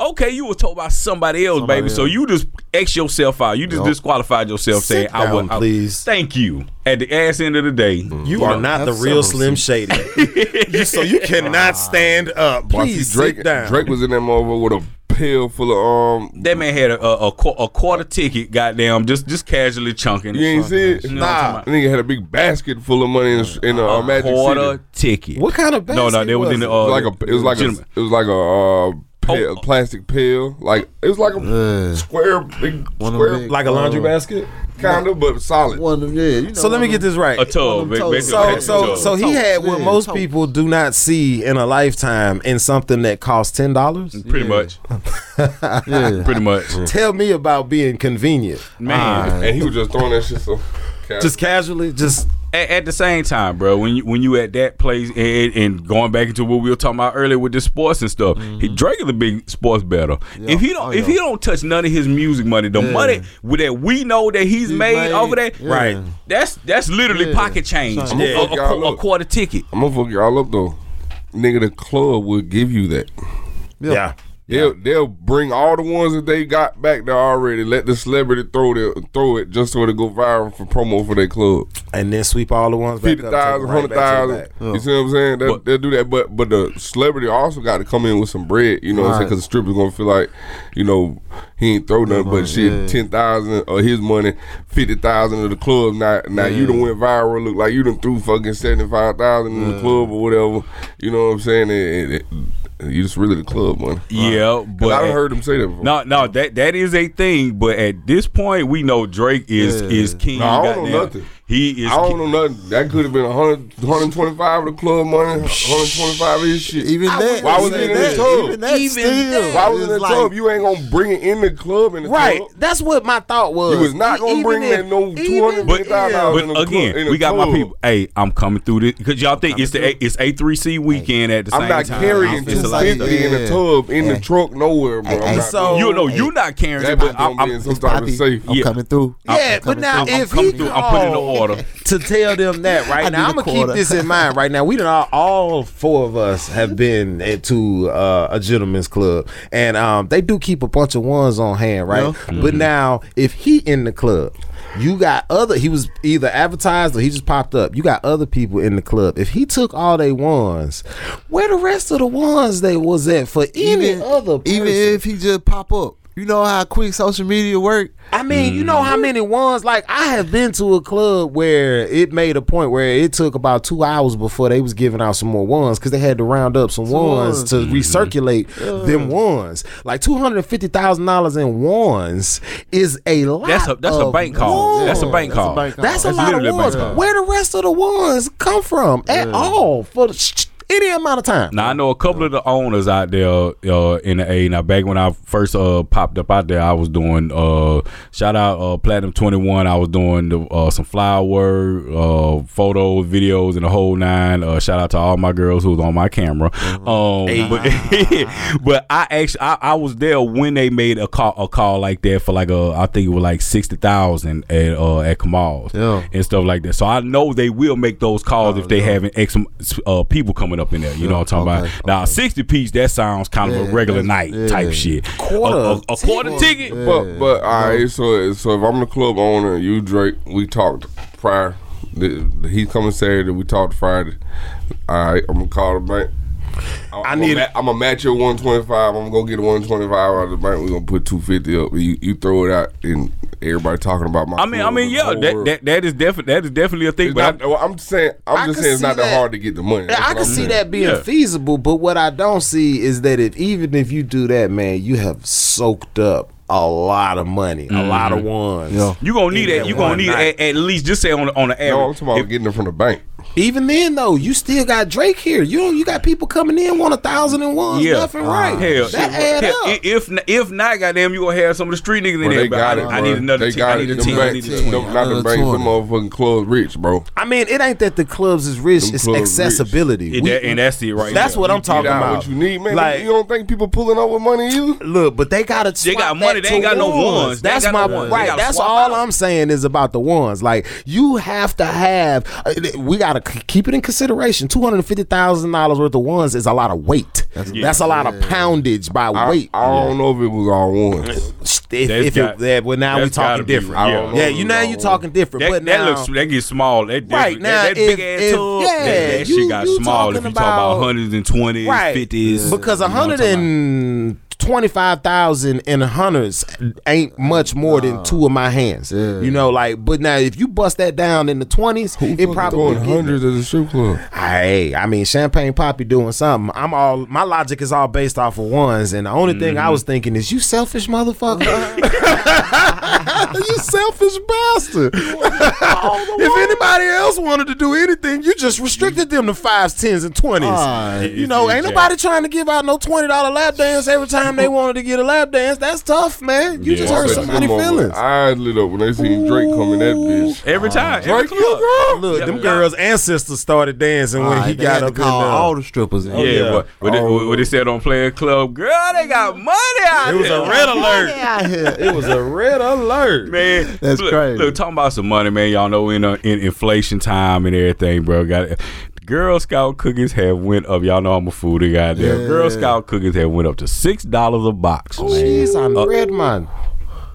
Okay, you were told by somebody else, Somebody baby. So you just X yourself out. You just Yup. disqualified yourself, Sit saying, "I down, would." I- please. Thank you. At the ass end of the day, you are know, not the real Slim Shady, You- so you cannot stand up. Please Drake, sit down. Drake was in that motherfucker with a pill full of um. That man had a, a, a, qu- a quarter ticket, goddamn, just just casually chunking. You ain't see it? You know what I'm talking Nigga had a big basket full of money in, in the uh, a Magic quarter City. ticket. What kind of No, no, basket they was in the. Uh, like a. It was like a. It was like a. Uh, pill, Oh. plastic pill. Like it was like a Yeah. square, big One square, them big- like a laundry uh, basket. kind of, but solid. One of yeah. You know, So let me get this right. a tub. One of them basically So, so, so he had what most people do not see in a lifetime in something that costs ten dollars. pretty Yeah. much, Yeah. pretty much, Tell me about being convenient, man. And he was just throwing that shit so. just casually, just at, at the same time, bro, when you when you at that place and, and going back into what we were talking about earlier with the sports and stuff, he Drake is a big sports better. If he don't, Oh, if yeah. he don't touch none of his music money, the Yeah. money with that we know that he's, He's made, made, over that, yeah. right? That's that's literally Yeah. pocket change, Son, a- a- a quarter ticket. I'm gonna fuck y'all up though. Nigga, the club will give you that. yeah. They'll they'll bring all the ones that they got back there already. Let the celebrity throw the throw it just so it go viral for promo for their club. and then sweep all the ones fifty thousand, hundred thousand. Fifty up, take thousand, them right hundred back to the thousand. back. You see what I'm saying? They'll, But- they'll do that, but but the celebrity also got to come in with some bread. You know what I'm saying? Right. Because the stripper's gonna feel like, you know, he ain't throw nothing money, but shit. yeah. Ten thousand of his money, fifty thousand of the club. Now now you done went viral. Look like you done threw fucking seventy five thousand in the club or whatever. You know what I'm saying? And, and, and you just really the club money. Yeah, but I've heard him say that before. No, no, that that is a thing. But at this point, we know Drake is Yeah. is king. No, I don't know nothing. He is. I don't know nothing. That could have been 100, 125 of the club money, 125 of his shit. Even that, Why was it in the that, tub? Even that Even still. Why was it in the it's like- club? You ain't gonna bring it in the club in the Right. club. That's what my thought was. You was not gonna Even bring if- that no even- two hundred But, fifty thousand dollars in the but again, club, in the we got my people. Hey, I'm coming through this because y'all think it's the A, it's A3C weekend at the same time. I'm not time. carrying It's two a lot fifty in the tub in the truck nowhere, bro. I'm Hey, so- You know, you're not carrying it, but I'm, gonna be I'm, in some type of safe. I'm coming through. Yeah, but now if he through. I'm putting in the order. to tell them that right I now, I'm gonna a keep this in mind right now. We done all, all four of us have been to uh, a gentleman's club, and um, they do keep a bunch of ones on hand, right? Yeah. But now, if he in the club. You got other. He was either advertised or he just popped up. You got other people in the club. If he took all they ones, where the rest of the ones they was at for any even other? Person? even if he just pop up. You know how quick social media work. I mean, you know how mm-hmm. many ones? Like I have been to a club where it made a point where it took about two hours before they was giving out some more ones because they had to round up some ones ones. to mm-hmm. recirculate them ones. Like two hundred fifty thousand dollars in ones is a lot. That's a that's a bank call. That's a ones. bank That's a call. bank call. That's a That's lot of literally ones. Where the rest of the ones come from at all for the sh- any amount of time? Now I know a couple of the owners out there uh, in the A. Now back when I first uh, popped up out there, I was doing uh, shout out uh, Platinum Twenty One. I was doing the, uh, some flower uh, photos, videos, and the whole nine. Uh, shout out to all my girls who was on my camera. Um, but, but I actually I, I was there when they made a call a call like that for like a I think it was like sixty thousand at uh, at Kamal's Yeah. and stuff like that. So I know they will make those calls if they having X uh, people coming up in there. You know what I'm talking okay, about? Now, 60 piece, that sounds kind of a regular night yeah. type shit. Quarter a, a, a quarter ticket. ticket. But but all right, so so if I'm the club owner, you Drake, we talked prior. The, the, he's coming Saturday. We talked Friday. All right, I'm gonna call the bank. I, I I'm need- Gonna I'm gonna match your 125. I'm gonna go get a 125 out of the bank. We're gonna put 250 up. You, you throw it out, and everybody talking about my. I mean, I mean, in yeah, that, that that is definitely that is definitely a thing. It's But not, I, well, I'm just saying. I'm I just saying it's not that that. hard to get the money. That's I can see saying. that being Yeah. feasible, but what I don't see is that if even if you do that, man, you have soaked up a lot of money, a lot of mm-hmm. ones. Yeah. you gonna need In that. that You gonna need night. at, at least just say on the, on the No, I'm talking about if- getting it from the bank. Even then, though, you still got Drake here. You you got people coming in want a thousand and ones yeah, left and right. Hell, that add hell, up. if if not, goddamn, you gonna have some of the street niggas in there. they but got I, it. I need another They ten. got I need it. a Them ten. I need a them- twenty. Not the Another bank. Some motherfucking clubs rich, bro. I mean, it ain't that the clubs is rich; Them it's accessibility. Yeah, We- that- and that's it right That's there. what You I'm talking about. what you need, man. Like- you don't think people pulling up with money either? Look, but they gotta. They got money, they ain't got no ones. They ain't That's got my no right. That's all. I'm saying is about the ones. Like you have to have. uh, We gotta keep it in consideration. Two hundred and fifty thousand dollars worth of ones is a lot of weight. That's, a lot of poundage by I, weight. I don't know if it was all one. If, if got- it, yeah, well, now we that's talking different. I don't yeah, know. you now you talking different. That, but that looks that gets small. That Right, now, that, that big if- ass if- tub, yeah, that, that you- shit got you small. If you talk about about- hundreds and twenties, right fifties, because a hundred and twenty five thousand in hundreds ain't much more than two of my hands. Yeah. You know, like but now if you bust that down in the twenties, it probably hundreds at the strip club. Hey, I mean, Champagne Papi doing something. I'm all my logic is all based off of ones, and the only thing Mm-hmm. I was thinking is, you selfish motherfucker, you selfish bastard. if anybody else wanted to do anything, you just restricted them to fives, tens, and twenties. Ah, you know, ain't nobody trying to give out no twenty dollar lap dance every time they wanted to get a lap dance. That's tough, man. You Yeah. just I hurt bet somebody them feelings. Eyes lit up when they seen Drake coming in that bitch. every time. every Drake, club. you girl? Look, Yeah. them girls' ancestors started dancing when Alright, he got up in there. all the strippers in. yeah, yeah. but what, they, Oh. what they said on Player Club, girl, they got money out It was there. a red alert. out. It was a red alert. man. That's look, crazy. Look, talking about some money, man. Y'all know in uh, in inflation time and everything, bro. Got it. Girl Scout cookies have went up. Y'all know I'm a foodie guy. There, Yeah. Girl Scout cookies have went up to six dollars a box. man. Jeez, I'm Uh, red man.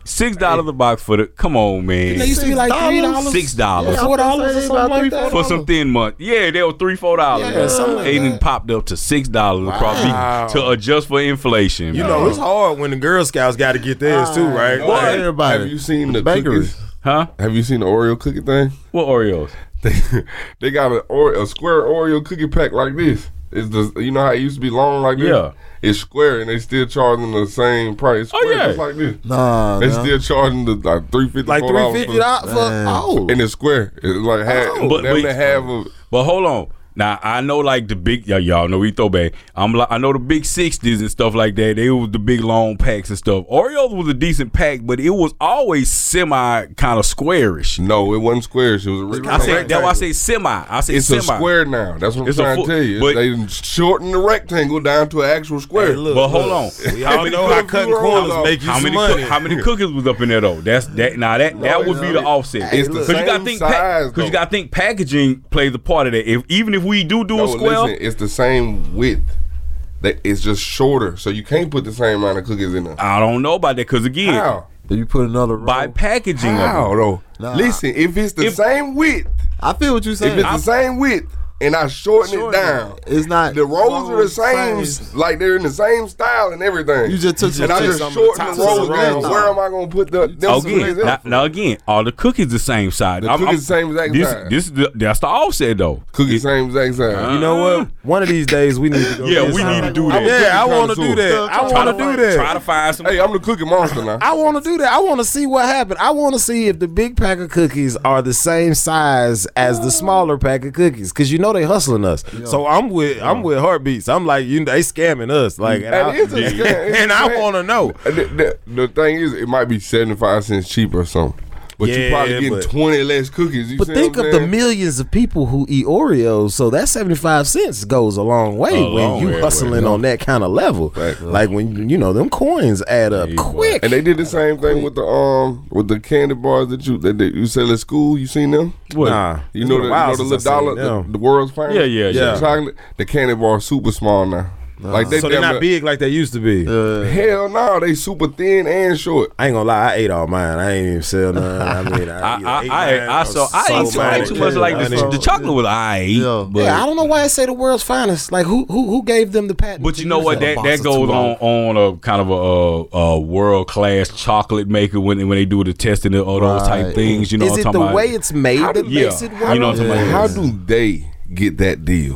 Six dollars a box for the. Come on, man. They used to be like three dollars, Six dollars. four dollars, or something like that. for some thin mint. Yeah, they were three, four dollars. Yeah, something like they that. done popped up to six dollars across Wow. to adjust for inflation. You man. know, it's hard when the Girl Scouts got to get theirs too, right? Boy, Like, everybody. Have you seen the Bakery. cookies? huh? Have you seen the Oreo cookie thing? What Oreos? They, they got a, Oreo, a square Oreo cookie pack like this. It's the you know how it used to be long like this. Yeah. It's square and they still charging the same price. Oh, yeah. just like this. Nah, They nah. still charging the like three fifty. Like three fifty dollars for Man. oh. And it's square. It's like half. Oh. But- But, but- but half of. But hold on. Now I know like the big y'all, y'all know we throw back. I'm like I know the big sixties and stuff like that. They was the big long packs and stuff. Oreos was a decent pack, but it was always semi kind of squarish. No, it wasn't squarish. It was a I say that's why I say semi. I say It's semi. a square now. That's what I'm It's a trying full- to tell you. but- they shortened the rectangle down to an actual square. Hey, look, But hold look. on. We all know how cutting corners make you how many money. coo- how many cookies was up in there though? That's that now that that would be the offset. It's the Cause you gotta same think size, because you gotta think packaging plays a part of that. If even if we do do no, a square, listen, it's the same width. That it's just shorter, so you can't put the same amount of cookies in there. I don't know about that because again, How? If you put another roll, by packaging of How though? Nah. Listen, if it's the If- same width, I feel what you're if saying. it's the same width, and I shorten, Shorten it down, it. It's not- the rolls are the same, same. like they're in the same style and everything. You just took some- and I just shorten the shortened the rolls the down. Where am I gonna put the them Again, now, now again, all the cookies the same size. The cookies the same exact this, size. This, is the, that's the offset though. Cookies same exact size. Uh-huh. You know what? One of these days we need to go. Yeah, we need to do that. Yeah, I want to do that. I want to do that. Try to find some. Hey, I'm the cookie monster now. I want to do that. I want to see what happened. I want to see if the big pack of cookies are the same size as the smaller pack of cookies, because you know they hustling us. So I'm with I'm with Heartbeatz. I'm like you. They scamming us. Like, and, And I, it's a scam. And I to know. The, the, the thing is, it might be 75 cents cheaper or something. But you Yeah, probably getting but- 20 less cookies. You But see think what of the millions of people who eat Oreos. So that seventy five cents goes a long way A when long you way, hustling on that kind of level. Right. Like when you know them coins add up quick. And they did the same thing with the um with the candy bars that you that, that you sell at school. You seen them? What? Nah, You know the, a you while know the little dollar, the, the world's finest. Yeah, yeah, yeah. Chocolate. The candy bar super small now. Like they so they're not big like they used to be. Hell no, they super thin and short. I ain't gonna lie, I ate all mine. I ain't even sell none. I mean, I, I, either I, ate I, mine I, saw, I sold ain't too, I mine too at much like Kmart. the, the chocolate was I ate, Yeah. but yeah, I don't know why I say the world's finest. Like who who who gave them the patent? But you know what? That that goes on on a kind of a, a, world class chocolate maker when when they do the testing and all those type Right. things. You know Is what it I'm the about? way it's made How that do- makes yeah. it You know what I'm talking about? How do they get that deal?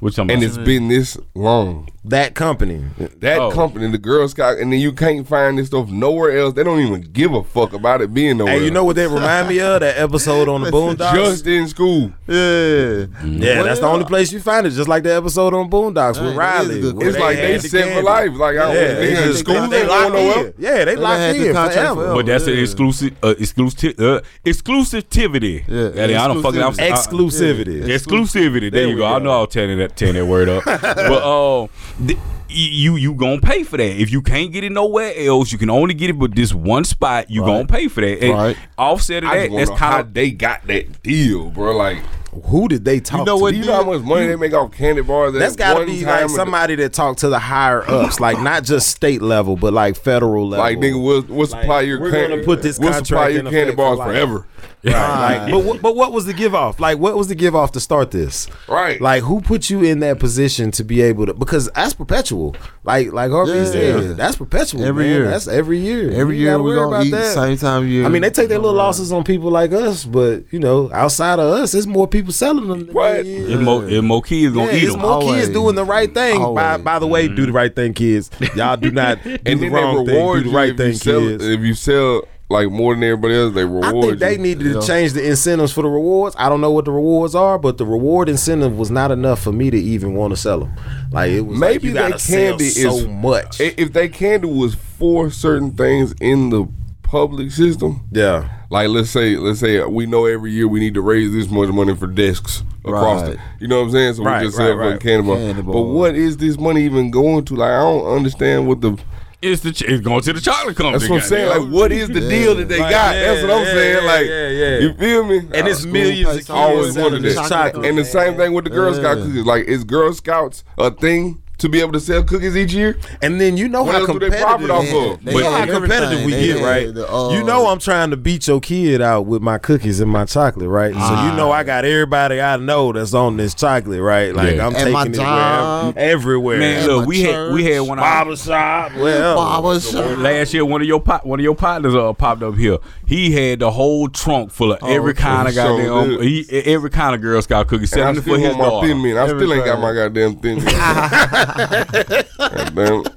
Which And it's been this long. That company. That Oh. company, the Girl Scout, and then you can't find this stuff nowhere else. They don't even give a fuck about it being nowhere. Hey, you know what that remind me of? That episode on the Boondocks. Just in school. yeah. yeah, that's the only place you find it. Just like the episode on Boondocks with Hey, that is a Riley. good It's like they had the set for life. Like I Yeah, don't they, think in school they, they locked know in. Yeah, they locked had the in forever. forever. But that's an exclusive, uh, exclusive, uh, exclusivity. Yeah, That- I don't fucking. I'm, I- Exclusivity. exclusivity. There, There you we go. I know I'll tearing that tearing that word up. but uh, th- you you gonna pay for that. If you can't get it nowhere else, you can only get it but this one spot. You gonna pay for that. And Right. Offset of that. That's want to know how kind of they got that deal, bro. Like, Who did they talk to? You know to? what? do you know how much money they make off candy bars? at That's got to be like somebody that talked to the higher ups, like not just state level, but like federal level. Like, nigga, we'll, we'll supply your we're candy. gonna put this we'll supply your candy bars for life. forever. Right. Like, but what- but what was the give off? Like, what was the give off to start this? Right. Like, who put you in that position to be able to? Because that's perpetual. Like, like Harvey Yeah. said, that's perpetual. Every man. year. That's every year. Every You year we worry gonna about eat that. same time of year. I mean, they take their little losses on people like us, but you know, outside of us, there's more people selling them. Than What? there is. if more, if more kids gonna eat them. more Always. kids doing the right thing. By, Always. by the way, do the mm-hmm. right thing, kids. Y'all do not do and the wrong they thing. Do the right thing, sell kids. if you sell like more than everybody else. They reward. I reward think they you. needed to change the incentives for the rewards. I don't know what the rewards are, but the reward incentive was not enough for me to even want to sell them. Like it was like Maybe you they gotta sell candy so is much. If they candy was for certain things in the public system, yeah, like let's say let's say we know every year we need to raise this much money for desks across Right. the you know what I'm saying? So Right, we just right, sell for right. candy bar. But what is this money even going to? Like I don't understand what the It's the ch- it's going to the chocolate company. that's what I'm saying. goddamn. Like what is the Yeah. deal that they Like, got? yeah, that's what I'm yeah, saying. like yeah, yeah. you feel me? and it's millions of pay kids always selling wanted this chocolate. And the same thing with the Girl Scout Yeah. cookies. Like is Girl Scouts a thing to be able to sell cookies each year? And then you know What how else do they competitive. profit off They- of? they But had how competitive we They get, had right? the, uh, you know I'm trying to beat your kid out with my cookies and my chocolate, right? so you know I got everybody I know that's on this chocolate, right? Like Yeah. I'm At my taking it job. everywhere. Man, look, my we had we had one. of our- Barber shop, well, Barber shop. Last year, one of your pot, one of your partners uh, popped up here. He had the whole trunk full of every kind of So goddamn, good. he, every kind of Girl Scout cookie, And I selling it still for his want my thin mint. I still ain't got Everything. my goddamn thin mint.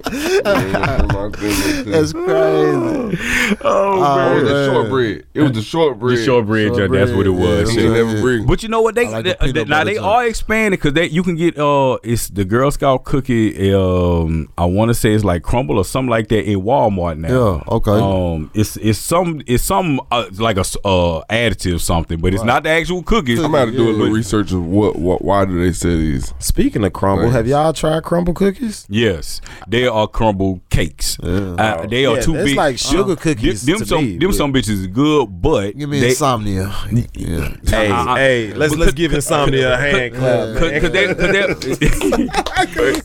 Goddamn. My thin mint too. That's crazy. Oh Oh, man, the man. shortbread. It was the shortbread. the shortbread, junk, that's what it was. Shortbread, She shit. yeah. never bring. But you know what they, like the they- they- now they junk. are expanding because they you can get uh it's the Girl Scout cookie um I want to say it's like crumble or something like that in Walmart now. Yeah, okay. Um, it's it's some it's some uh, like a uh additive something, but it's not the actual cookies. I'm about to do a little research of what, what why do they say these? Speaking of crumble, Nice. have y'all tried crumble cookies? Yes, they are crumble cakes. Uh, they are Yeah, too it's big. like sugar cookies Them, to some me, them some bitches is good, but Give me they, insomnia. Yeah. Hey, hey, let's let's give insomnia a hand clap. Cause, they, cause,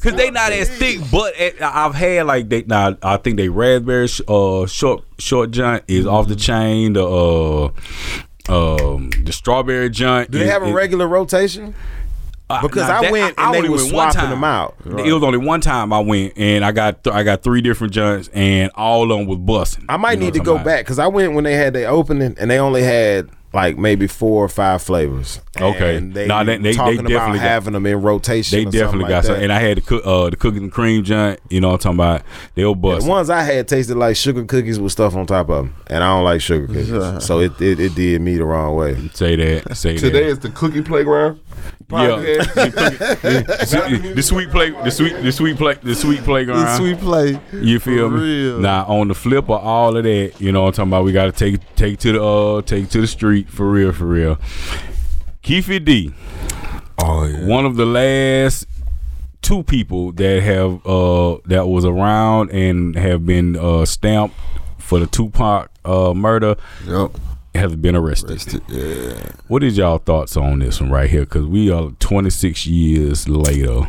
they, they not as thick, but it, I've had like they now I think they raspberry sh- uh short short joint is off the chain. The uh um the strawberry joint. Do they is- have a is- regular rotation? Uh, Because I that- went and they were was swapping time. them out. It was only one time I went and I got th- I got three different joints and all of them was busting. I might You know need to go I'm back because I went when they had their opening and they only had like maybe four or five flavors. Okay. and they, Nah, they- they- they talking about got- having them in rotation. They or something definitely like got some, and I had the cook, uh, the cookies and cream joint. You know what I'm talking about? They were Yeah, busting. the ones I had tasted like sugar cookies with stuff on top of them, and I don't like sugar cookies, so it, it it did me the wrong way. Say that. Say Today that. is the cookie playground. Yeah, the, the, the sweet play, the sweet, the sweet play, the sweet playground. The sweet play. You feel For me? real. Now on the flip of all of that, you know what I'm talking about. We got to take take to the uh take to the street for real, for real. Keffe D, Oh yeah. one of the last two people that have uh that was around and have been uh stamped for the Tupac uh murder Yep. Has been arrested. Yeah. What is y'all thoughts on this one right here? Because we are 26 years later,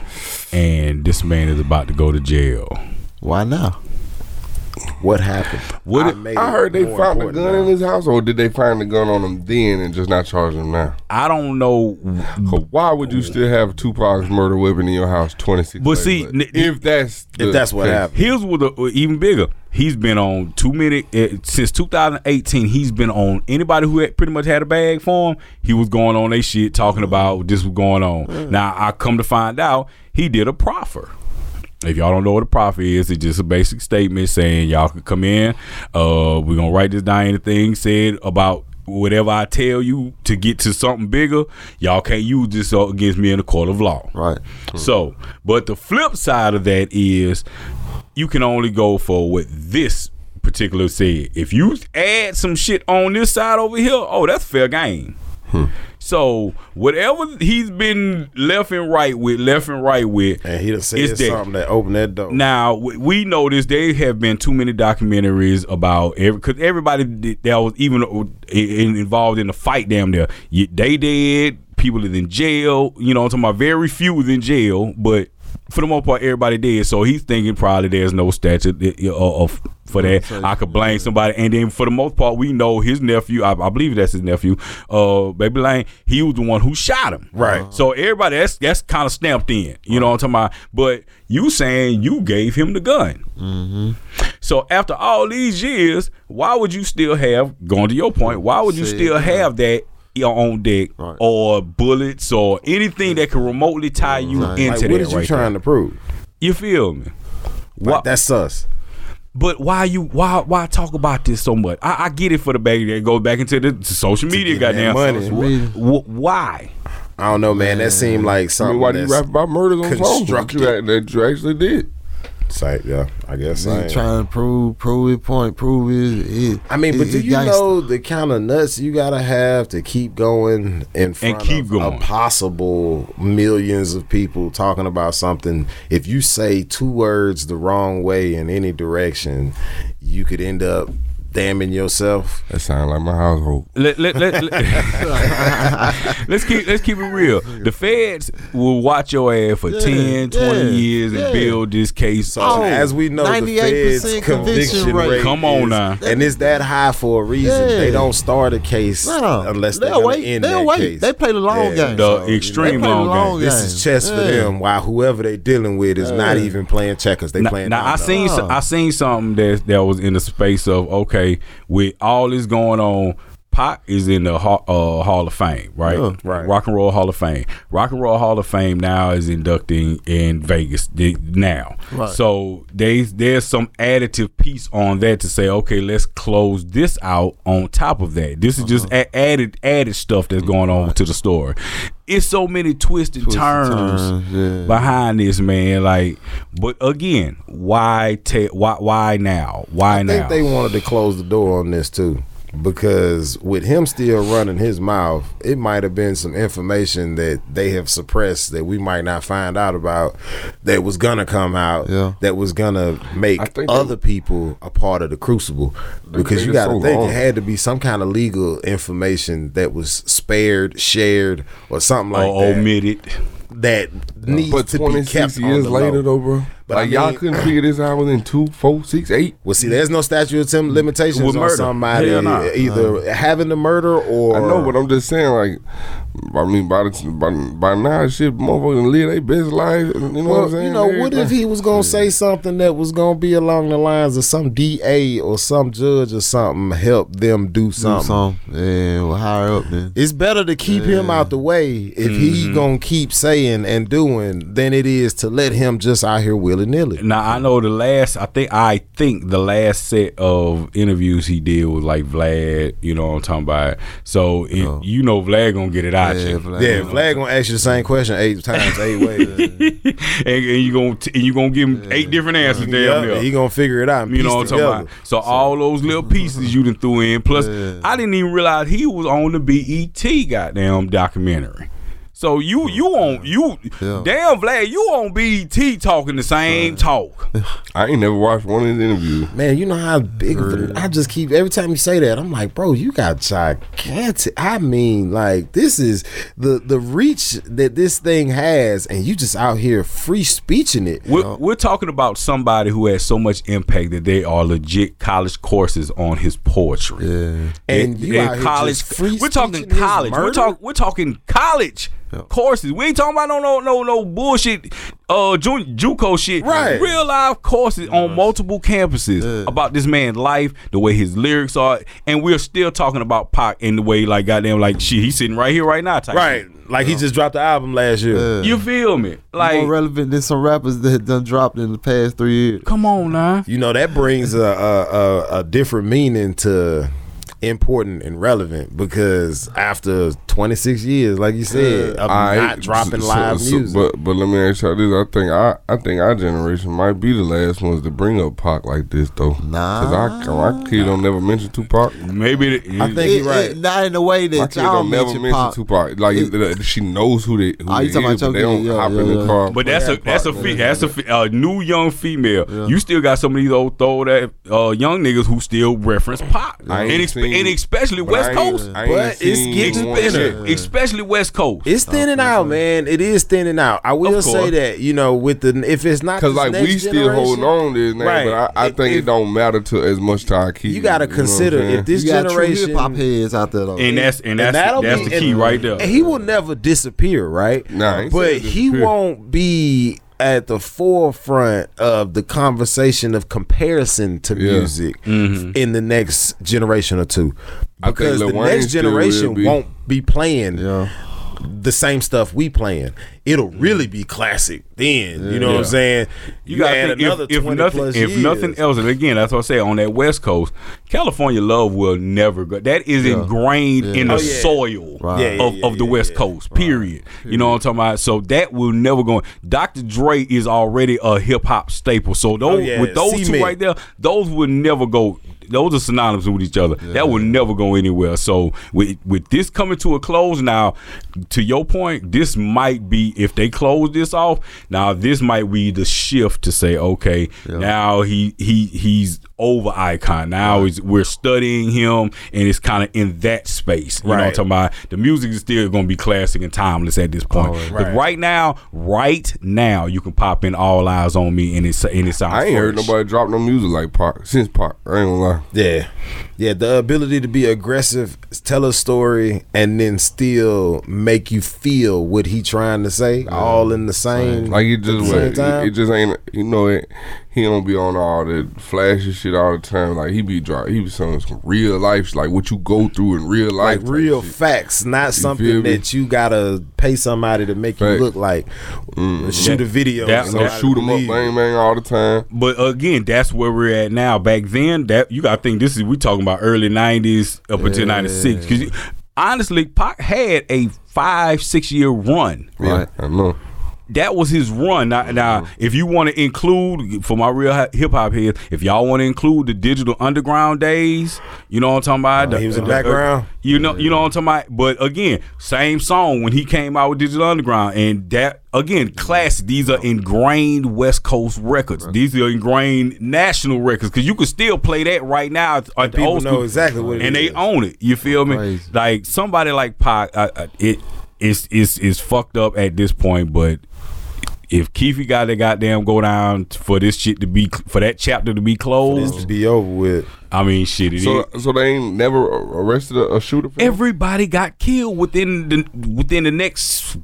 and this man is about to go to jail. Why now? What happened? What I, it- made I it heard they found the gun now. in his house, or did they find the gun on him then and just not charge him now? I don't know. why would you still have Tupac's murder weapon in your house twenty six? But see, n- if that's If that's what case. happened. Here's what the even bigger. He's been on two minute uh, since 2018. He's been on anybody who had pretty much had a bag for him. He was going on they shit talking about this was going on. Now I come to find out he did a proffer. If y'all don't know what a proffer is, it's just a basic statement saying y'all can come in. Uh, we're gonna write this down. Anything said about whatever I tell you to get to something bigger, y'all can't use this against me in a court of law. Right. So, but the flip side of that is you can only go for what this particular said. If you add some shit on this side over here, oh, that's fair game. So whatever he's been left and right with, left and right with, And he done said something that opened that door. now we- know this. There have been too many documentaries about every because everybody that was even uh, involved in the fight. Damn there, they did. People is in jail. You know, I'm talking about very few was in jail, but for the most part, everybody did. So he's thinking probably there's no statute of for that. I could blame somebody, and then for the most part, we know his nephew. I, I believe that's his nephew. Uh, Baby Lane. He was the one who shot him. Right. So everybody that's that's kind of stamped in. You know what I'm talking about? But you saying you gave him the gun. So after all these years, why would you still have going to your point? Why would you See, still have that on deck Right. or bullets or anything that can remotely tie you Right. into like, that? what is you right trying there? to prove? You feel me? Like, Why- that's us. but why you why why talk about this so much? I, I get it for the bag that goes back into the to social media. get Goddamn money. Social. Wh- wh- why? I don't know, man. That seemed like I something. mean, why do you rap about murders on songs that constructed. you, that you actually did? Sight, yeah, I guess. He I, trying to prove prove his point, prove his. his I mean, but his- do you gangster. know the kind of nuts you gotta have to keep going in front keep of going. a possible millions of people talking about something? If you say two words the wrong way in any direction, you could end up damning yourself. That sounds like my household. let, let, let, let, us keep let's keep it real. The feds will watch your ass for Yeah, 10, 20 yeah, years and yeah. build this case. So Oh, as we know, the 98% feds conviction conviction rate. rate. Come on is- now. and it's that high for a reason. Yeah. They don't start a case No, unless they're they'll wait. end They'll that wait. case. They play the long Yeah. game. The So, extreme They play the long, long game. This is chess for them. While whoever they're dealing with is not even playing checkers. They Now, playing. now I dominoes. seen. I seen something that that was in the space of okay with all this going on. Pac is in the Hall, uh, Hall of Fame, right? Yeah. Right. Rock and Roll Hall of Fame. Rock and Roll Hall of Fame now is inducting in Vegas the- now. Right. So they there's some additive piece on that to say, okay, let's close this out on top of that. This is just Uh-huh. a- added added stuff that's going on to the story. It's so many twisted Twisted turns turns, yeah. behind this man. Like, but again, why ta- why why now? Why I now? think they wanted to close the door on this too. Because with him still running his mouth, it might have been some information that they have suppressed that we might not find out about that was gonna come out Yeah. that was gonna make I think they- other people a part of the crucible. Because you gotta so think long. it had to be some kind of legal information that was spared, shared, or something like or that. omitted. That needs But to be 26 kept on years the later, low. though, bro. But like I y'all mean- couldn't figure this out within two, four, six, eight. Well, see, there's no statute of limitations With on murder. somebody Hell nah. either having the murder or I know, but I'm just saying, like, I mean, by the by, by now, shit, motherfuckers live their best life. You know what I'm well, saying? you know, what if he was gonna say something that was gonna be along the lines of some DA or some judge or something help them do Do something? something. Yeah, well, higher up then. It's better to keep him out the way if he Mm-hmm. gonna keep saying and doing than it is to let him just out here willy nilly. Now I know the last. I think I think the last set of interviews he did was like Vlad. You know what I'm talking about. So it, Oh. you know Vlad gonna get it out Yeah, you. Vlad. Yeah, Vlad gonna ask you the same question eight times, eight ways. and, and you gonna t- and you gonna give him eight different answers. Damn Yeah, near. he gonna figure it out. You know what I'm talking together. about? So, all those little pieces you done threw in. Plus, Yeah. I didn't even realize he was on the BET goddamn documentary. So you oh, you on you Yeah. damn Vlad you on BET talking the same talk. I ain't never watched one of his interviews. Man, you know how big of a, I just keep every time you say that, I'm like, bro, you got gigantic. I mean, like this is the the reach that this thing has, and you just out here free speeching it. We're, we're talking about somebody who has so much impact that they are legit college courses on his poetry. Yeah. And you out here college. just free we're talking college. We're murder? talking. We're talking college courses. We ain't talking about no no no no bullshit. Uh, Ju- JUCO shit. Right. Real life courses on multiple campuses about this man's life, the way his lyrics are, and we're still talking about Pac in the way like goddamn like shit. He's sitting right here right now. Type Right, like he just dropped the album last year. shit. You feel me? Like, More relevant than some rappers that done dropped in the past three years. come on now. You know that brings a, a, a, a different meaning to important and relevant because after 26 years, like you said, of I not dropping so- live so- music. But but let me ask y'all this: I think I I think our generation might be the last ones to bring up Pac like this though. Nah. Cause I my kid don't never mention Tupac. Maybe the, I think It- you're right. it- not in the way that My that kid y'all don't never mention mention Pac. Tupac. Like It- she knows who they who Oh, you they talking about is, but they don't kid, yeah, hop yeah, in the car. But that's a that's a man. fe- that's a fe- a new young female. You still got some of these old throw that uh, young niggas who still reference Pac, and, ain't and especially West Coast. But it's getting one thinner. especially West Coast. It's thinning out, man. It is thinning out. I will say that you know with the if it's not Cause like next we still holding on to this name, Right. but I, I If- think if- it don't matter to as much to our kids. You got to know what I'm consider if this You got generation hip hop heads out there though. and that's and and that's that'll that's be- the key and- right there. And he will never disappear, right? Nah, but he won't be at the forefront of the conversation of comparison to Yeah. music in the next generation or two. Because the next generation be. won't be playing yeah. The same stuff we playing. It'll mm. really be classic then. You know what I'm saying? You got add think another if, if 20 nothing plus if years. nothing else, and again that's what I say on that West Coast, California love will never go. That is ingrained in the Oh, yeah. soil Right. Yeah, yeah, of, yeah, of the yeah, West yeah. Coast. Period. You know what I'm talking about? So that will never go. Dr. Dre is already a hip hop staple. So oh, those Oh, yeah. with those two right there, those will never go. Those are synonymous with each other. That will never go anywhere. So with with this coming to a close now, to your point, this might be if they close this off. Now this might be the shift to say, okay, now he he he's over icon. Now is we're studying him, and it's kind of in that space. You know what I'm Right. talking about? The music is still going to be classic and timeless at this point. Oh, But right. right now, right now, you can pop in All Eyez on Me, and it's and it sounds. I ain't heard nobody drop no music like Pac since Pac. I ain't gonna lie. Yeah. Yeah, the ability to be aggressive, tell a story, and then still make you feel what he trying to say, all in the same. Like it just same it, it just ain't you know it. He don't be on all the flashy shit all the time. Like he be drop, he be selling some real life, like what you go through in real life, like real shit. facts, not feel something that you gotta pay somebody to make you look like. Mm-hmm. Shoot a video. that- and No somebody shoot 'em up, bang bang all the time. But again, that's where we're at now. Back then, that you got to think this is we talking about early '90s up until '96. Because honestly, Pac had a five six year run. Yeah, I know. That was his run. Now, now if you want to include for my real hip hop heads, if y'all want to include the digital underground days, you know what I'm talking about. Oh, he was in The- the background? you know, you know what I'm talking about. But again, same song when he came out with Digital Underground, and that again, classic. These are ingrained West Coast records. These are ingrained national records because you can still play that right now. At the People old know exactly what and they is. own it. You feel me? Crazy. Like somebody like Pac, uh, uh, it is is is fucked up at this point, but. If Keffe got to goddamn go down for this shit to be for that chapter to be This closed, to be over with. I mean shit. It is. So so they ain't never arrested a, a shooter. For him? everybody got killed within the within the next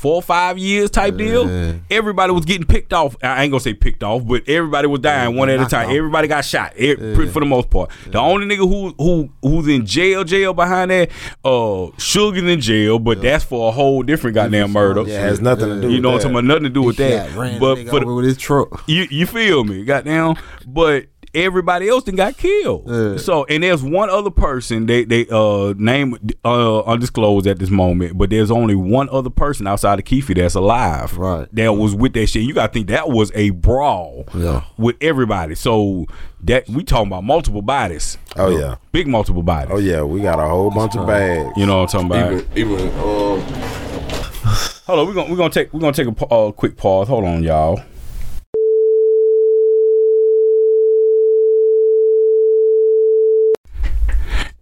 four or five years type deal. Everybody was getting picked off. I ain't gonna say picked off, but everybody was dying one at a time. off. Everybody got shot e- for the most part. The only nigga who who who's in jail jail behind that, uh, Suge's in jail, but that's for a whole different goddamn murder. Yeah, it has nothing to do You know what I'm talking about? Nothing to do with Yeah, that. But for the, with his truck. you you feel me? Goddamn. But everybody else then got killed. Yeah. So and there's one other person they they uh name uh undisclosed at this moment, but there's only one other person outside of Keffe that's alive. Right. That was with that shit. You gotta think that was a brawl Yeah. with everybody. So that we talking about multiple bodies. Oh yeah. Big multiple bodies. Oh yeah. We got a whole bunch of bags. You know what I'm talking about? even even um, Hold on, we're gonna we're gonna take we're gonna take a uh, quick pause. Hold on, y'all.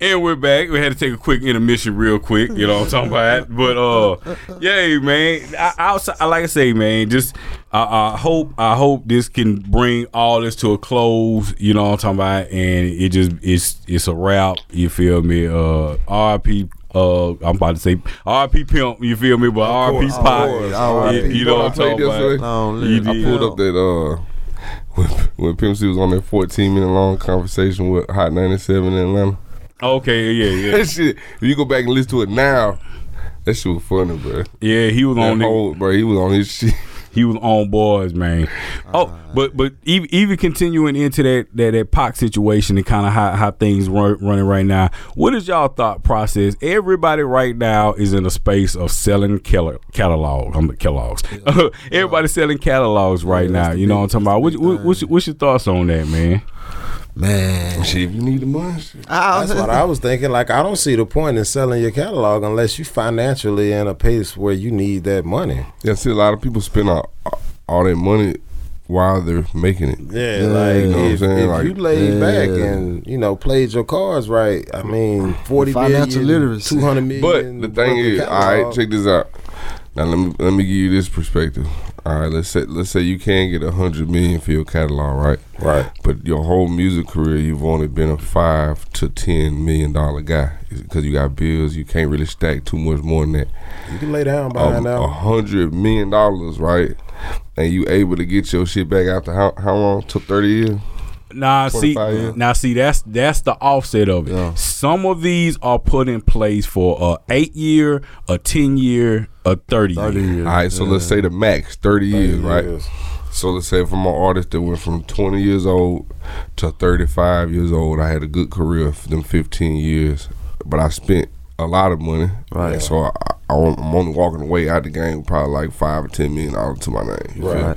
And we're back. We had to take a quick intermission, real quick. You know what I'm talking about? But uh, yeah, man. I, outside, like I say, man. Just I, I hope I hope this can bring all this to a close. You know what I'm talking about? And it just it's it's a wrap. You feel me? Uh, RP. Uh, I'm about to say RP Pimp. You feel me? But RP course, Spot. of course. R.I.P. You know what I'm Played talking about? Long You. I pulled up that uh when, when Pimp C was on that 14 minute long conversation with Hot 97 in Atlanta. Oh, okay, yeah, yeah, That shit, if you go back and listen to it now, that shit was funny, bro. yeah. He was That on. whole, bro, he was on his shit. He was on boys, man. Ah. Oh, but but even, even continuing into that that that Pac situation and kind of how, how things run, running right now. What is y'all thought process? Everybody right now is in a space of selling killer catalog. I'm the Kellogg's. Everybody selling catalogs right Yeah, now. You know what I'm talking about? What, what, what's, what's your thoughts on that, man? Man. Shit, if you need the money. That's what I was thinking. Like, I don't see the point in selling your catalog unless you financially in a pace where you need that money. Yeah, see, a lot of people spend all, all their money while they're making it. Yeah, Yeah, like you know what I'm if, saying? if Like- you laid Yeah. back and you know played your cards right, I mean, forty Financial literacy. two hundred million. But the thing worth of is, all right, check this out. Now let me let me give you this perspective. All right, let's say let's say you can get a hundred million for your catalog, right? right? But your whole music career, you've only been a five to ten million dollar guy because you got bills. You can't really stack too much more than that. You can lay down Um, behind A hundred million dollars, right? And you able to get your shit back after how how long? Took thirty years. Nah, see, years. now see that's that's the offset of it. Yeah. Some of these are put in place for a eight year, a ten year, a thirty, 30 year. years. All right, so let's say the max thirty, years, right? years. So let's say from an artist that went from 20 years old to 35 years old, I had a good career for them 15 years, but I spent a lot of money. Right. So I, I, I'm only walking away out the game with probably like five or 10 million dollars to my name. Right.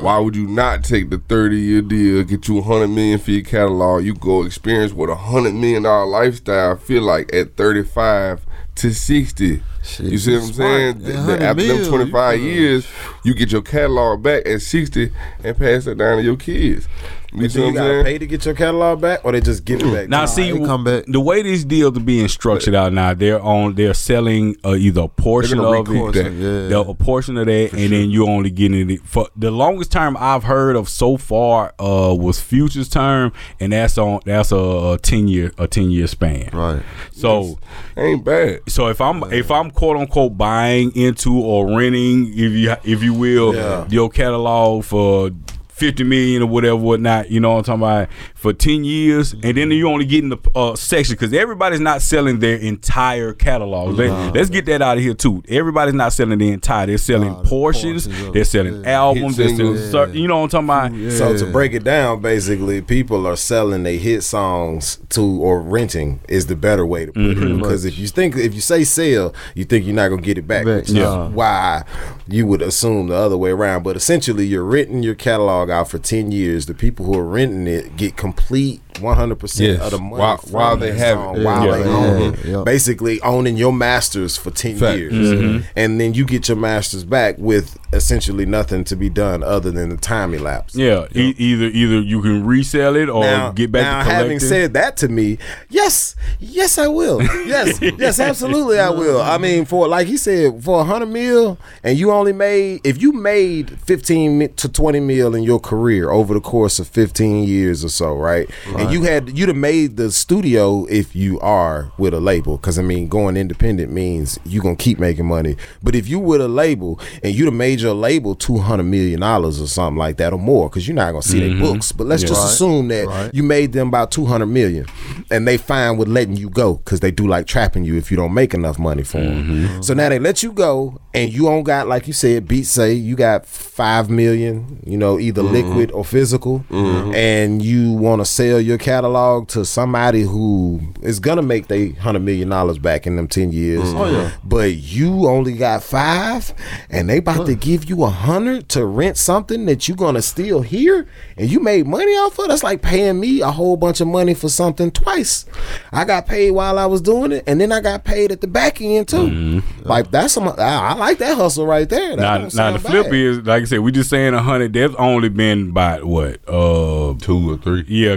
Why would you not take the 30 year deal, get you 100 million for your catalog? You go experience what a 100 million dollar lifestyle feel like at 35 to 60. Shit, You see what I'm smart. saying? Yeah, Th- 100 after mil, them 25 feel- years, you get your catalog back at 60 and pass it down to your kids. You Do see you what I'm gotta saying? pay to get your catalog back, or they just give it back? Now, to see, they come back. the way these deals are being structured out now, they're on, they're selling uh, either a portion of it, that. Yeah. the- a portion of that, and then you only getting it for the longest term I've heard of so far uh, was futures term, and that's on that's a, a ten year a ten year span. Right. So. Ain't bad. So if I'm if I'm quote unquote buying into or renting, if you if you will, Yeah. your catalog for fifty million or whatever, whatnot, you know what I'm talking about for ten years, and then you're only getting the uh, section because everybody's not selling their entire catalog. Let, us get that out of here too. Everybody's not selling the entire. They're selling Nah, portions. portions they're selling yeah. albums. Hit They're selling singles. cer- you know what I'm talking about. So to break it down, basically, people are selling their hit songs to or renting is the better way to put Mm-hmm. it. Because if you think if you say sell, you think you're not gonna get it back. Back, Which is yeah. why you would assume the other way around. But essentially, you're renting your catalog out for ten years. The people who are renting it get complete 100 percent Yes. of the money While- from while they have song, it. while Yeah. they Yeah, own it. yeah. Basically, owning your masters for ten Fact. years, Mm-hmm. and then you get your masters back with essentially nothing to be done other than the time elapse. Yeah, e- either either you can resell it or now, get back now to collecting. having said that to me, yes, yes, I will. Yes, yes, absolutely, I will. I mean, for like he said, for a hundred mil, and you only made if you made fifteen to twenty mil in your career over the course of fifteen years or so, right? And you had you'd have made the studio if you are with a label, because I mean, going independent means you gonna keep making money. But if you with a label and you'd have made your label two hundred million dollars or something like that or more, because you're not gonna see their mm-hmm. books. But let's just Right. assume that Right. you made them about 200 million and they fine with letting you go because they do like trapping you if you don't make enough money for them mm-hmm. so now they let you go and you don't got like you said beat say you got five million you know either mm-hmm. liquid or physical and you want to sell your catalog to somebody who is gonna make they 100 million dollars back in them 10 years Oh, yeah. but you only got five and they about to give you a hundred to rent something that you gonna steal here and you made money off of that's like paying me a whole bunch of money for something twice i got paid while i was doing it and then i got paid at the back end too like that's some I, I like that hustle right there That Now, don't now the flip bad. is like I said, we just saying a hundred. There's only been about what, uh, Two or three. yeah,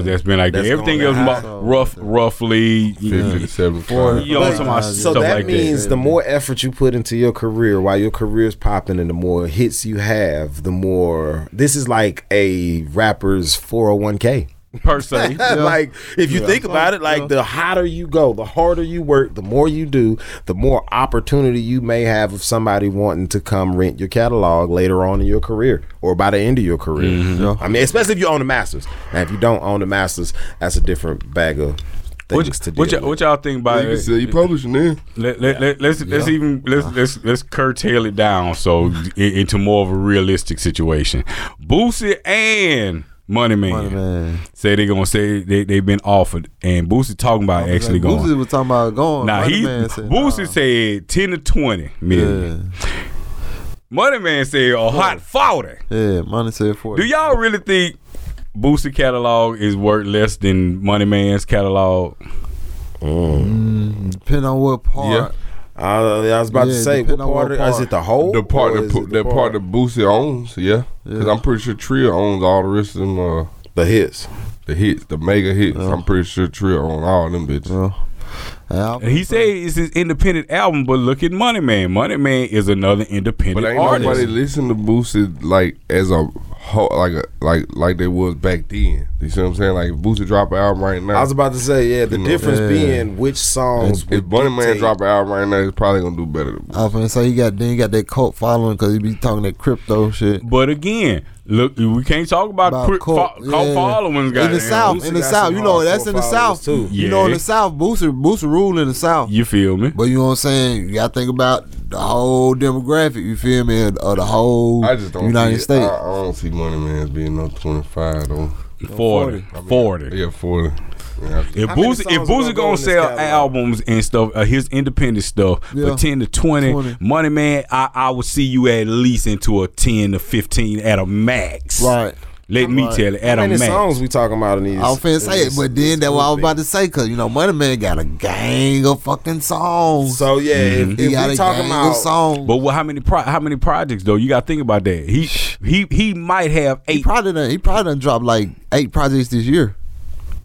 catalogs that's been like that. Everything gone else, that mo- high. rough, roughly. 50 to 75. You know, But- some of so that like means that. the more effort you put into your career while your career's popping and the more hits you have the more this is like a rapper's 401k per se. like if you think about it, like the hotter you go, the harder you work, the more you do, the more opportunity you may have of somebody wanting to come rent your catalog later on in your career or by the end of your career. Mm-hmm. I mean, especially if you own the masters. And if you don't own the masters, that's a different bag of What, things to y- deal what, y'all, with. what y'all think about You can it? sell you publishing then. Let, let, let, let's let's even let's let's let's curtail it down so into more of a realistic situation. Boosie and Money Man, Money Man. say they gonna say they they've been offered, and Boosie talking about actually Like, going. Boosie was talking about going. Now Money he Man said, Boosie nah. said ten to twenty million. Yeah, Money Man said a hot forty. yeah. Money said for Do y'all really think Boosie catalog is worth less than Money Man's catalog? Mm, depending on what part. Uh, I was about to say, what depending part, what of- is it the whole? The part or that is pu- the that part that Boosie owns, yeah. Because Yeah. I'm pretty sure Trill owns all the rest of them, uh, the hits. the hits, the mega hits. I'm pretty sure Trill owns all them bitches. Yeah. Yeah, he said it's his independent album, but look at Money Man. Money Man is another independent But ain't artist. nobody listen to Boosie like as a whole, like a, like like they was back then. You see what I'm saying? Like if Boosie drop an album right now. I was about to say, yeah, the You difference Yeah. being which songs. if would Money Man dictate- drop an album right now, he's probably gonna do better than Boosie. I was gonna say he got then he got that cult following because he be talking that crypto shit. But again, look, we can't talk about, About cri- cult, fo- cult yeah. followings. in the south, in the south, you know that's in the south too. You know in the south, Boosie Boosie rule in the south. You feel me? But you know what I'm saying? You gotta think about the whole demographic. You feel me? Of of the whole I just don't United see, States. I, I don't see Money Man as being no 25 though. 40. 40. Yeah, 40. Yeah. If How Boosie, if songs Boosie gonna gonna sell albums and stuff, uh, his independent stuff Yeah. for ten to 20, 20. Money Man, I, I would see you at least into a ten to fifteen at a max. Right. Let me Right. tell it. How Adam many Max. songs we talking about in these? I was finna say it, but then that's what I was about to say, cause you know, Money Man got a gang of fucking songs. So yeah, if, Mm-hmm. he if got we a talking gang about of songs. But what, how many pro, how many projects though? You got to think about that. He he he might have he eight. probably done, he probably done dropped like eight projects this year.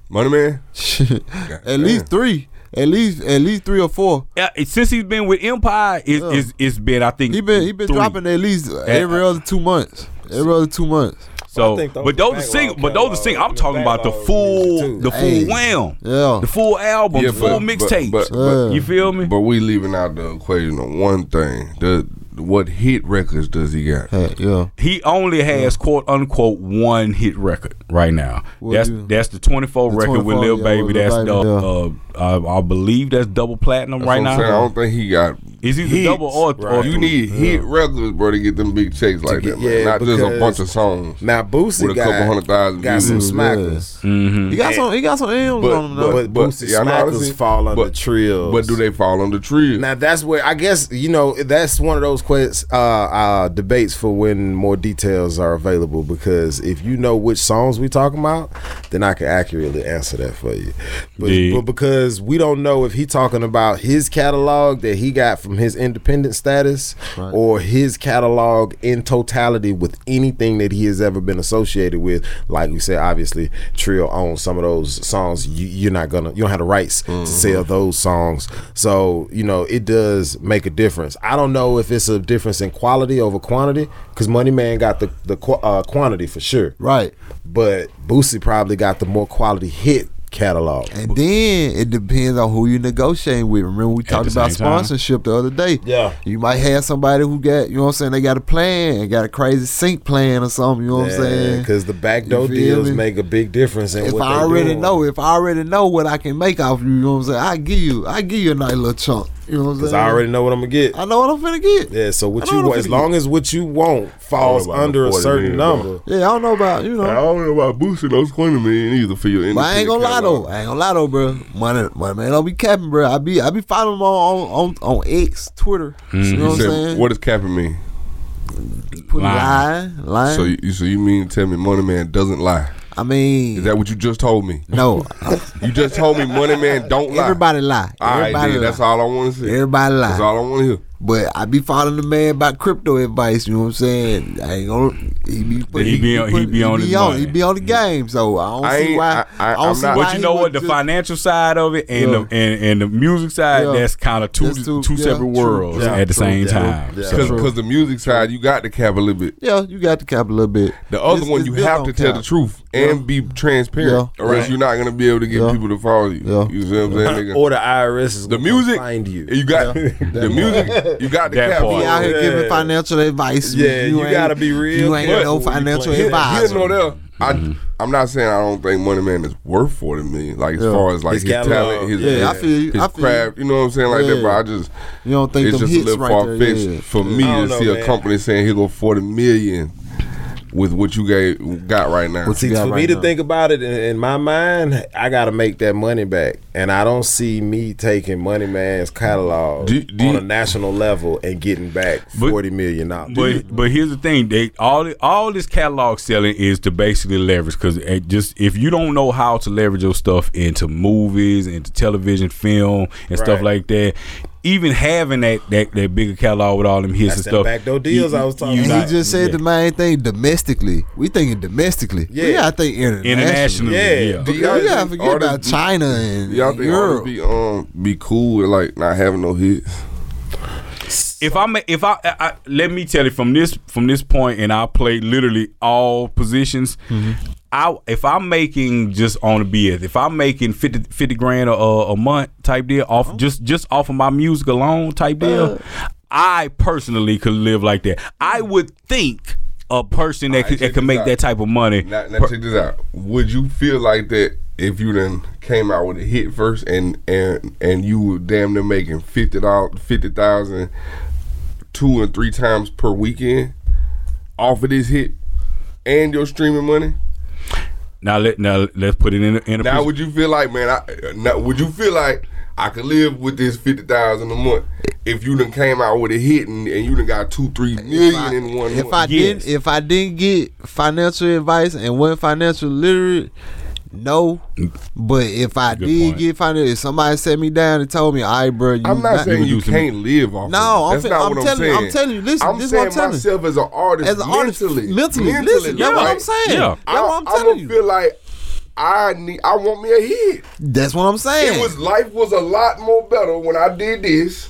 Money man. at least three. At least at least three or four. Uh, since he's been with Empire, it's, Yeah. it's, it's been I think He been he been three. dropping at least every other two months. Every other two months. So, I think those but those are backlog single. But those are catalog, single. I'm talking about the full, the full Hey. wham, Yeah. the full album, Yeah, the full but- but- mixtapes. but- but- you feel me? But we leaving out the equation of one thing. The what hit records does he got? Hey, yeah. he only has quote unquote one hit record right now. What that's you- that's the 24 The record with Lil yeah, Baby. with Lil That's Baby, the yeah. uh, uh, I believe that's double platinum That's right now. I'm saying. I don't think he got. Is either Hits, double or, or. You three. need hit records, bro, to get them big checks like get- that. Man. yeah, Not just a bunch of songs. now Boosie With a got, couple hundred thousand got some views. smackers. Mhm. He got some he got some M's But- on them. though. But, but- Boosie yeah, smackers fall under but- trills. But do they fall on the tree? Now that's where I guess you know that's one of those quest, uh, uh, debates for when more details are available. Because if you know which songs we talking about, then I can accurately answer that for you. But, Yeah. but because we don't know if he talking about his catalog that he got from his independent status, Right. or his catalog in totality with anything that he has ever been associated with. Like we said, obviously Trill owns some of those songs. You, you're not gonna you don't have the rights to sell those songs. So you know it does make a difference. I don't know if it's a difference in quality over quantity because Money Man got the the uh, quantity for sure, right. but Boosie probably got the more quality hit catalog. And then it depends on who you negotiating with. Remember we talked about same time. sponsorship the other day. Yeah. You might have somebody who got, you know what I'm saying, they got a plan, got a crazy sync plan or something, you know what I'm saying? Because the backdoor deals me? make a big difference in if I already doing. know, if I already know what I can make off you, you know what I'm saying, I give you I give you a nice little chunk. You know what I'm Because saying? I already know what I'm gonna get. I know what I'm finna get. Yeah, so what you what want, as finna long as what you want falls I don't know about under a certain million, bro. number. Yeah, I don't know about, you know. I don't know about boosting those twenty million either for your. But I ain't gonna lie independent though. I ain't gonna lie though, bro. Money, money man, don't be capping, bro. I be, I be following him on on on, on X, Twitter. You know You what I'm saying? what does capping mean? Put lie, lie. So you, so you mean to tell me Money Man doesn't lie? I mean, Is that what you just told me? no. You just told me Money Man don't lie. Everybody lie. All right, Everybody then, lie. that's all I want to see. Everybody lie. That's all I want to hear. But I be following the man about crypto advice. You know what I'm saying? I ain't gonna. He be put, He be on- he be on his He be on the game. So I don't I see ain't- why. I- I- don't I'm see not- why But you know what? The just- financial side of it and Yeah. the and, and the music side, Yeah. that's kind of two two- two yeah, separate worlds Yeah, at the same Yeah. time. Yeah. So- Because the music side, you got to cap a little bit. Yeah, you got to cap a little bit. The other It's- one, it's you have on to tell the truth and be transparent, Yeah. or else Right. you're not gonna be able to get Yeah. people to follow you. Yeah. You see what I'm saying, nigga? Or the IRS is the gonna music, find you. you got the music, you got to That cap. part. He out here giving financial advice. Yeah, you ain't- gotta be real You ain't no financial play that. advisor. Here nor there. I, mm-hmm. I'm not saying I don't think Money Man is worth forty million. Like as Yeah. far as like His his, talent, his, Yeah, his, I feel you. his I feel craft. You know what I'm saying like that. But I just You don't think it's them just a little right far fetched yeah. for me to don't see know, a man. company saying he go forty million with what you gave got right now. Well, see, for right me to think about it in, in my mind, I got to make that money back, and I don't see me taking Money Man's catalog Do- do on you- a national level and getting back But- forty million dollars. But but here's the thing: they all all this catalog selling is to basically leverage because eh, just if you don't know how to leverage your stuff into movies, into television, film, and stuff Right. like that, even having that that, that bigger catalog with all them hits That's and them stuff, backdoor deals I was talking you about. he just said the main thing domestically. We thinking domestically. Yeah. We gotta think internationally. internationally, Yeah. yeah. Because Do y'all we gotta think forget about artists- China and Y'all think Europe. be um be cool with like not having no hits? if I ma- if I, I, I let me tell you from this from this point, and I play literally all positions. I if I'm making just on the BS, if I'm making 50, 50 grand a, a month type deal off oh. just just off of my music alone type deal, I personally could live like that. I hmm. would think a person that Alright, could, that could make out. that type of money. Now, now per- check this out. Would you feel like that if you then came out with a hit first and and and you were damn near making fifty dollars, fifty thousand, two and three times per weekend off of this hit and your streaming money? Now let now let's put it in a, in a Now pos- would you feel like man? I, now, would you feel like I could live with this fifty thousand a month. If you done came out with a hit and, and you done got two, three million I- in one if month. I Yes. didn't if I didn't get financial advice and wasn't financial literate, no. Mm. But if I Good did point. get financial, if somebody set me down and told me, "All right, bro, you I'm not saying would you can't live off. No, of it. I'm That's fin- not I'm what telling you- I'm I'm telling you, listen, I'm this is what saying I'm telling myself as an artist, as an artist, mentally, mentally, mentally, listen, that's what? I'm saying. Yeah. That's what I'm I, telling I'ma you. feel like I need. I want me a hit. That's what I'm saying. It was life was a lot more better when I did this.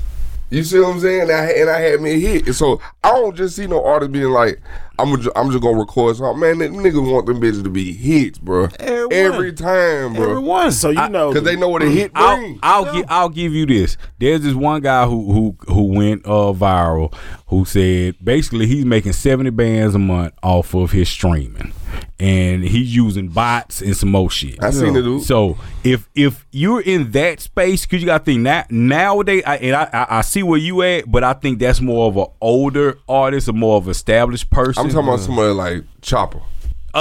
You see what I'm saying? And I, and I had me a hit. And so I don't just see no artist being like, I'm just, I'm just gonna record something. Man, them niggas want them bitches to be hits, bro. Everyone. Every time, bro. Everyone. So you know, Because they know what a hit I'll brings. I'll, gi- I'll give you this. There's this one guy who who who went uh, viral who said basically he's making seventy bands a month off of his streaming, and he's using bots and some more shit. I seen it, dude. So if if you're in that space, because you got to think now nowadays, I, and I, I I see where you at, but I think that's more of an older artist, a more of an established person. I'm talking about somebody like Choppa.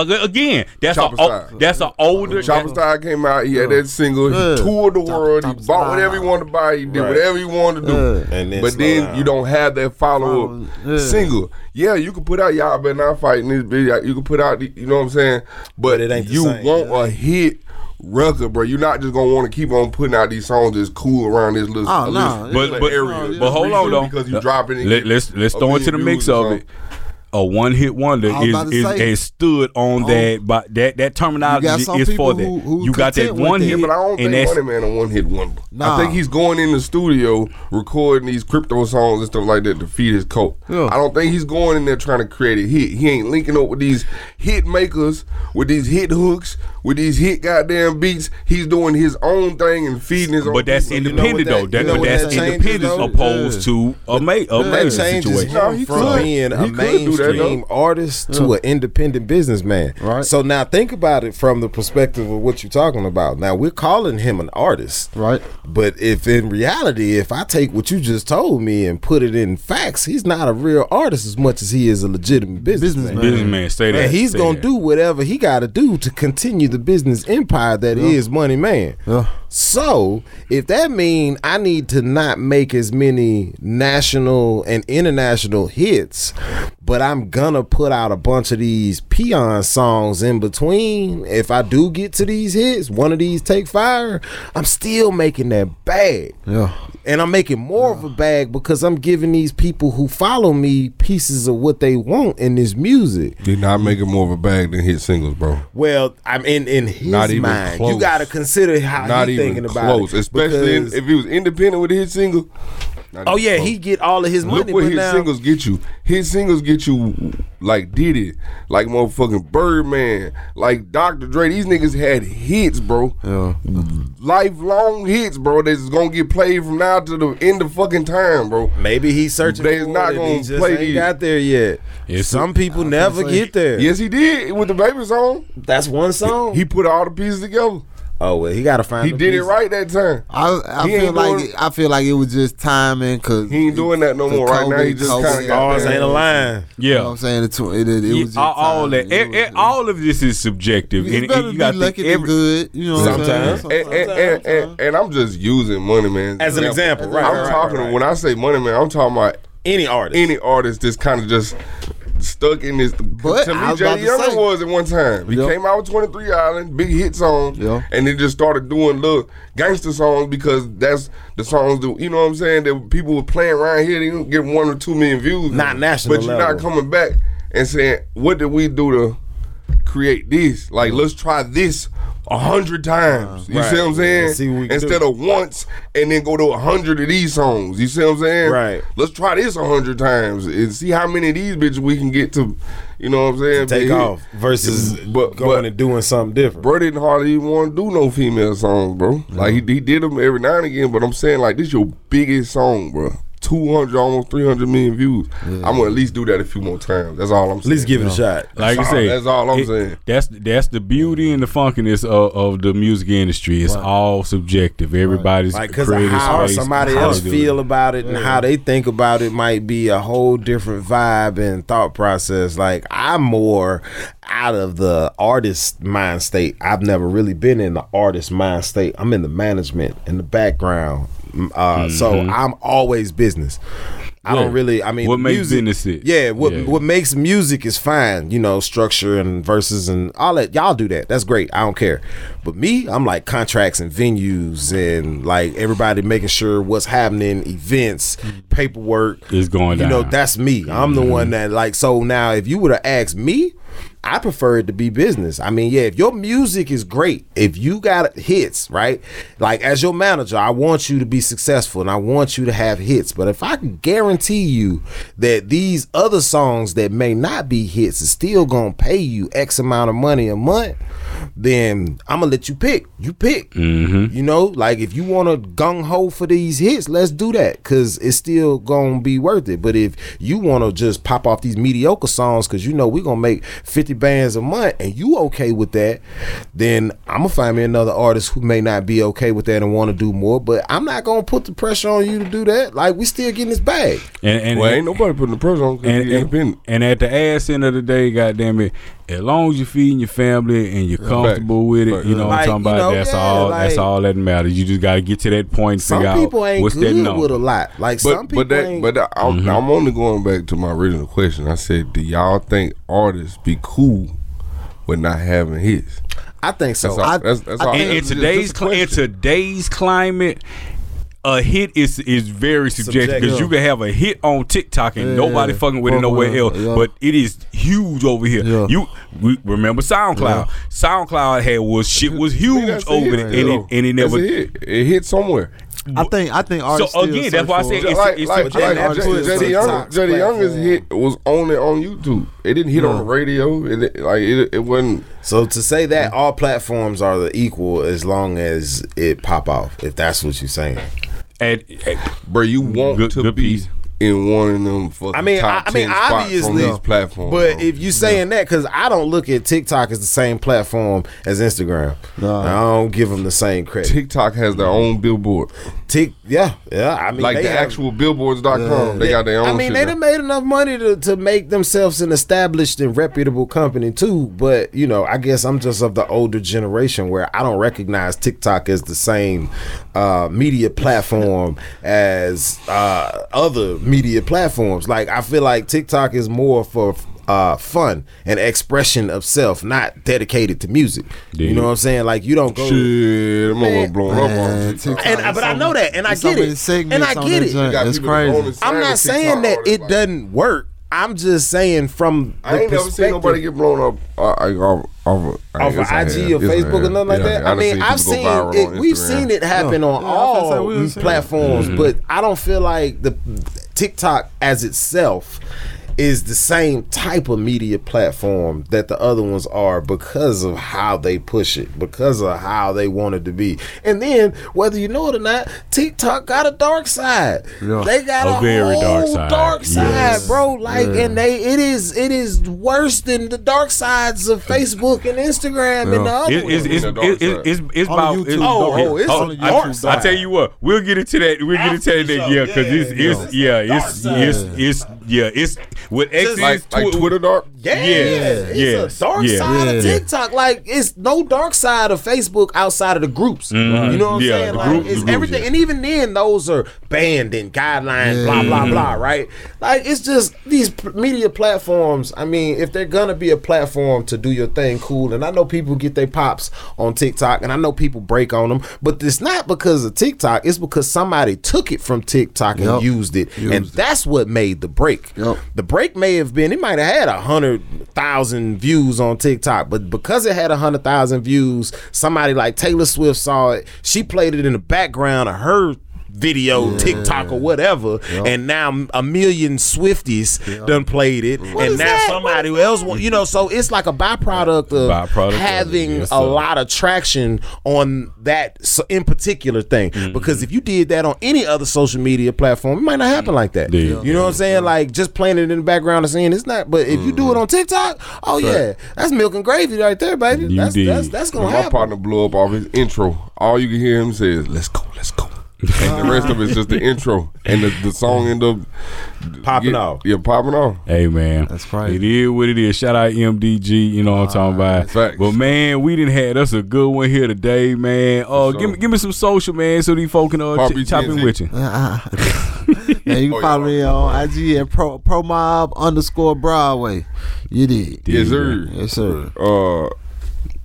Ag- again. That's a Choppa o- style. that's an older. Choppa Style came out. He had that single. He toured the Choppa- world. Choppa he bought whatever he wanted to buy. He did Right. whatever he wanted to do. Yeah. And then but then down. you don't have that follow Follow- up yeah. single. Yeah, you can put out y'all better not fighting this video. You can put out, the, you know what I'm saying. But, But it ain't you same, want yeah. a hit record, bro. You're not just gonna want to keep on putting out these songs that's cool around this little, Oh, a no. little But but, area. but hold on though. because you dropping. Let, let's let's a throw into the mix of it. A one hit wonder I was is, about is stood on Oh. that, but that that terminology You got some is for people that. who- who you got that one hit, Yeah, but I don't and think that's Money Man a one hit wonder. Nah. I think he's going in the studio recording these crypto songs and stuff like that to feed his cult. Yeah. I don't think he's going in there trying to create a hit. He ain't linking up with these hit makers, with these hit hooks, with these hit goddamn beats. He's doing his own thing and feeding his own. but that's people. know what independent that- though. you know but that's that independent though? opposed to a, ma- a that major situation. No, him he from could. being a He could do that, mainstream artist to an independent businessman. Right. So now think about it from the perspective of what you're talking about. Now we're calling him an artist, Right. But if in reality, if I take what you just told me and put it in facts, he's not a real artist as much as he is a legitimate businessman. Businessman. Businessman, say that. And he's say gonna that. do whatever he got to do to continue the business empire that is Money Man. Yeah. So if that mean I need to not make as many national and international hits, but I'm gonna put out a bunch of these peon songs in between. If I do get to these hits, one of these take fire, I'm still making that bag. Yeah. And I'm making more of a bag because I'm giving these people who follow me pieces of what they want in this music. They're not making more of a bag than hit singles, bro. Well, I'm in in his Not even mind. close. You got to consider how Not even thinking about close, it. especially in, because- if he was independent with his single. oh yeah, close. he get all of his money, Look what but his now singles get you. His singles get you like Diddy, like motherfucking Birdman, like Dr. Dre. These niggas had hits, bro. Yeah. Lifelong hits, bro. That's gonna get played from now to the end of fucking time, bro. maybe he's searching. They's for not it and gonna he just play ain't these- got there yet. It's Some people never get there. Yes, he did with the baby song. That's one song. He put all the pieces together. Oh well, he got to find. He the did it right that time. I, I feel like doing- I feel like it was just timing because He ain't doing that no more right now. He just COVID, kind of Stars ain't aligned. yeah. You know what I'm saying? It, it, it, it Yeah, was just all, all timing. that, It was- e- all of this is subjective. It's and, better and you got be to lucky every, good. You know what I'm saying? Sometimes. and, and, and, and, and I'm just using Money Man As an example, right, I'm right, right, talking right. when I say Money Man, I'm talking about Any artist. any artist that's kind of just stuck in this. But to me, Jay Young say- was at one time. He Yep. came out with 23 Island, big hit song, Yeah. and then just started doing little gangster songs because that's the songs that you know what I'm saying that people were playing around here. They don't get one or two million views, Not national But you're level. not coming back and saying, "What did we do to create this? Like, let's try this." A hundred times, you Right. see what I'm saying? What Instead do. of once, and then go to a hundred of these songs. You see what I'm saying? Right. Let's try this a hundred times and see how many of these bitches we can get to. You know what I'm saying? take hit. off versus But- going but- and doing something different. Bro didn't hardly even want to do no female songs, bro. Like he, he did them every now and again, but I'm saying like this your biggest song, bro. Two hundred, almost three hundred million views. I'm gonna at least do that a few more times. That's all I'm saying. At least give it a shot. Like I That's all- say, that's all I'm it- saying. That's that's the beauty and the funkiness of, of the music industry. It's all subjective. Everybody's Like, because creative how space, somebody how else feel it. about it and how they think about it might be a whole different vibe and thought process. Like, I'm more out of the artist mind state. I've never really been in the artist mind state. I'm in the management in the background. Uh, So I'm always business. I Mm-hmm. Yeah. don't really. I mean, What makes music, business it. Yeah, what Yeah. what makes music is fine. You know, structure and verses and all that. Y'all do that. That's great. I don't care. But me, I'm like contracts and venues and like everybody making sure what's happening, events, paperwork Is going You know, that's me. I'm the one that like. So now, if you would have asked me. I prefer it to be business. I mean, yeah, if your music is great, if you got hits, right? Like as your manager, I want you to be successful and I want you to have hits. But if I can guarantee you that these other songs that may not be hits is still gonna pay you X amount of money a month, then I'm gonna let you pick. You pick. Mm-hmm. You know, like if you want to gung ho for these hits, let's do that because it's still gonna be worth it. But if you want to just pop off these mediocre songs because you know we're gonna make 50 bands a month and you okay with that, then I'm gonna find me another artist who may not be okay with that and want to do more. But I'm not gonna put the pressure on you to do that. Like we still getting this bag. And, and, Well, ain't nobody putting the pressure on and, and, and at the ass end of the day, goddamn it, as long as you're feeding your family and you're comfortable with it, Right. you know what I'm talking about. know, that's yeah, all. that's all that matters. You just got to get to that point point Some figure people out ain't what's that good number. with a lot. Like But some people but that ain't. but that, I'm, Mm-hmm. I'm only going back to my original question. I said, do y'all think artists be cool with not having hits? I think so. That's all. I, that's, that's I all. in, in It's just- today's just a in today's climate, a hit is is very subjective because Subjective. you can have a hit on TikTok and Yeah, nobody yeah. fucking with it Fuck nowhere with it, else, yeah. but it is huge over here. Yeah. You we remember SoundCloud? Yeah. SoundCloud had was shit was huge over there, and though. it and it never. a hit. It hit somewhere. I think I think artists still again, that's why I for said it's, like it's like, subjective. like artists Jetty Young, TikTok's Jetty Young's platform. hit was only on YouTube. It didn't hit on the radio. It like it, it wasn't. So to say that all platforms are the equal as long as it pop off, if that's what you're saying. At- at- Bro, you want Good- to good be piece. In one of them fucking I mean, I, top I mean, 10 spots on obviously, these platforms. But bro. if you saying that, because I don't look at TikTok as the same platform as Instagram. No. I don't give them the same credit. TikTok has their own billboard, Tik, yeah, yeah. I mean, like they the have- actual billboards.com. They got their own. I mean, shit they now. done made enough money to, to make themselves an established and reputable company too. But you know, I guess I'm just of the older generation where I don't recognize TikTok as the same uh, media platform as uh, other media platforms. Like I feel like TikTok is more for uh, fun and expression of self, not dedicated to music. You know what I'm saying? Like you don't go. Shit, I'm Man. gonna blow up on TikTok. TikTok And- is but I know that, and I get it. And I get it. joint. got It's crazy. I'm not saying that it like- doesn't work. I'm just saying from the I ain't never seen nobody get blown up uh, off off, I off of IG or Facebook or nothing like Yeah, that. I done mean, I've seen it. We've seen it happen on Yeah, I was all we've seen it. platforms, but I don't feel like the TikTok as itself is the same type of media platform that the other ones are because of how they push it, because of how they want it to be. And then, whether you know it or not, TikTok got a dark side. Yeah. They got A a, very whole dark side. dark side, Yes. bro. Like, and they it is it is worse than the dark sides of Facebook and Instagram and the other It- it's, ones. it's, it's, it's, it's On about YouTube, it's, oh, oh, oh, it's oh, on the oh, I, dark I tell you what, we'll get into that. We'll get into that. Yeah, the show. because it's, Yeah, it's yeah, it's it's it's yeah, it's with X like like Twitter dark. Yeah, it's yes, a dark yeah. side of TikTok. Like it's no dark side of Facebook outside of the groups. You know what I'm Mm-hmm. Yeah, saying? Like group- it's groups, everything, yeah. and even then, those are banned and guidelines. Blah blah blah. Right? Like it's just these media platforms. I mean, if they're gonna be a platform to do your thing, cool. And I know people get their pops on TikTok, and I know people break on them, but it's not because of TikTok. It's because somebody took it from TikTok and used it, and it. that's what made the break. Yep. The break may have been, it might have had a hundred thousand views on TikTok, but because it had a hundred thousand views, somebody like Taylor Swift saw it. She played it in the background of her video, TikTok or whatever, and now a million Swifties done played it, and is now that? somebody else, want, you know, so it's like a byproduct of Byproduct of having yes, a lot of traction on that in particular thing. Mm-hmm. Because if you did that on any other social media platform, it might not happen like that. Yeah. You know what I'm saying? Like just playing it in the background and saying it's not. But if you do it on TikTok, oh yeah, that's milk and gravy right there, baby. You that's, did. that's that's gonna My happen. partner blew up off his intro. All you can hear him say is, let's go, let's go. And the rest of it's just the intro. And the, the song end up Popping get- off. Yeah, popping off. Hey man, That's crazy. It is what it is. Shout out MDG, you know what I'm talking about. facts. But man, we didn't have us a good one here today, man. Uh, sure. give me give me some social, man, so these folk can uh, Poppy ch- chop in with you. and you can Oh, follow yeah. me on IG at pro, pro mob underscore Broadway. You did. Yes, sir. Yes, sir. Uh,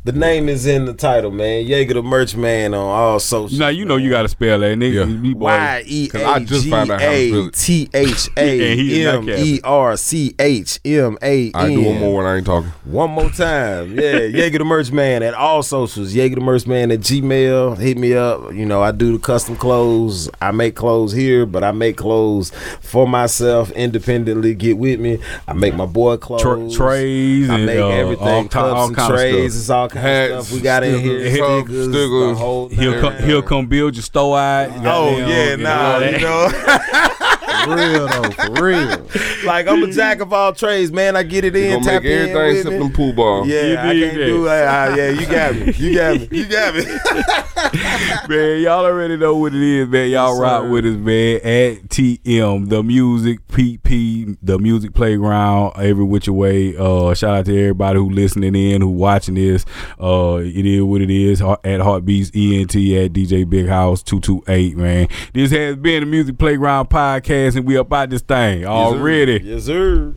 The name is in the title, man. Yeaga the Merch Man on all social. Now you know you got to spell that, nigga. Yeah. You boy- Y e 'Cause I a just g found out how to spell a it. t h And a he's not m e r c h m a I do one more when I ain't talking. One more time. Yeah, Yeaga the Merch Man at all socials. Yeaga the Merch Man at Gmail. Hit me up. You know, I do the custom clothes. I make clothes here, but I make clothes for myself independently. Get with me. I make my boy clothes. Tra- trays I and make uh, everything. all, cups all and trays. It's all kind Hats, of stuff we got in here. stickers, cups, Stickers, the whole. He'll come, he'll come build your store out. Oh yeah, get nah, you know. For real though, for real. like I'm a jack of all trades, man. I get it You in, gonna tap make in everything with except it. them pool balls. Yeah, You I can't that. do it. Ah, yeah, you got me. You got me. You got me. man, y'all already know what it is, man. Y'all rock with us, man. At TM, the music, PP, the music playground, every which way. Uh, shout out to everybody who listening in, who watching this. Uh, it is what it is. At Heartbeatz ENT at DJ Big House two two eight, man. This has been the Music Playground podcast, and we up out this thing already. Yes, sir.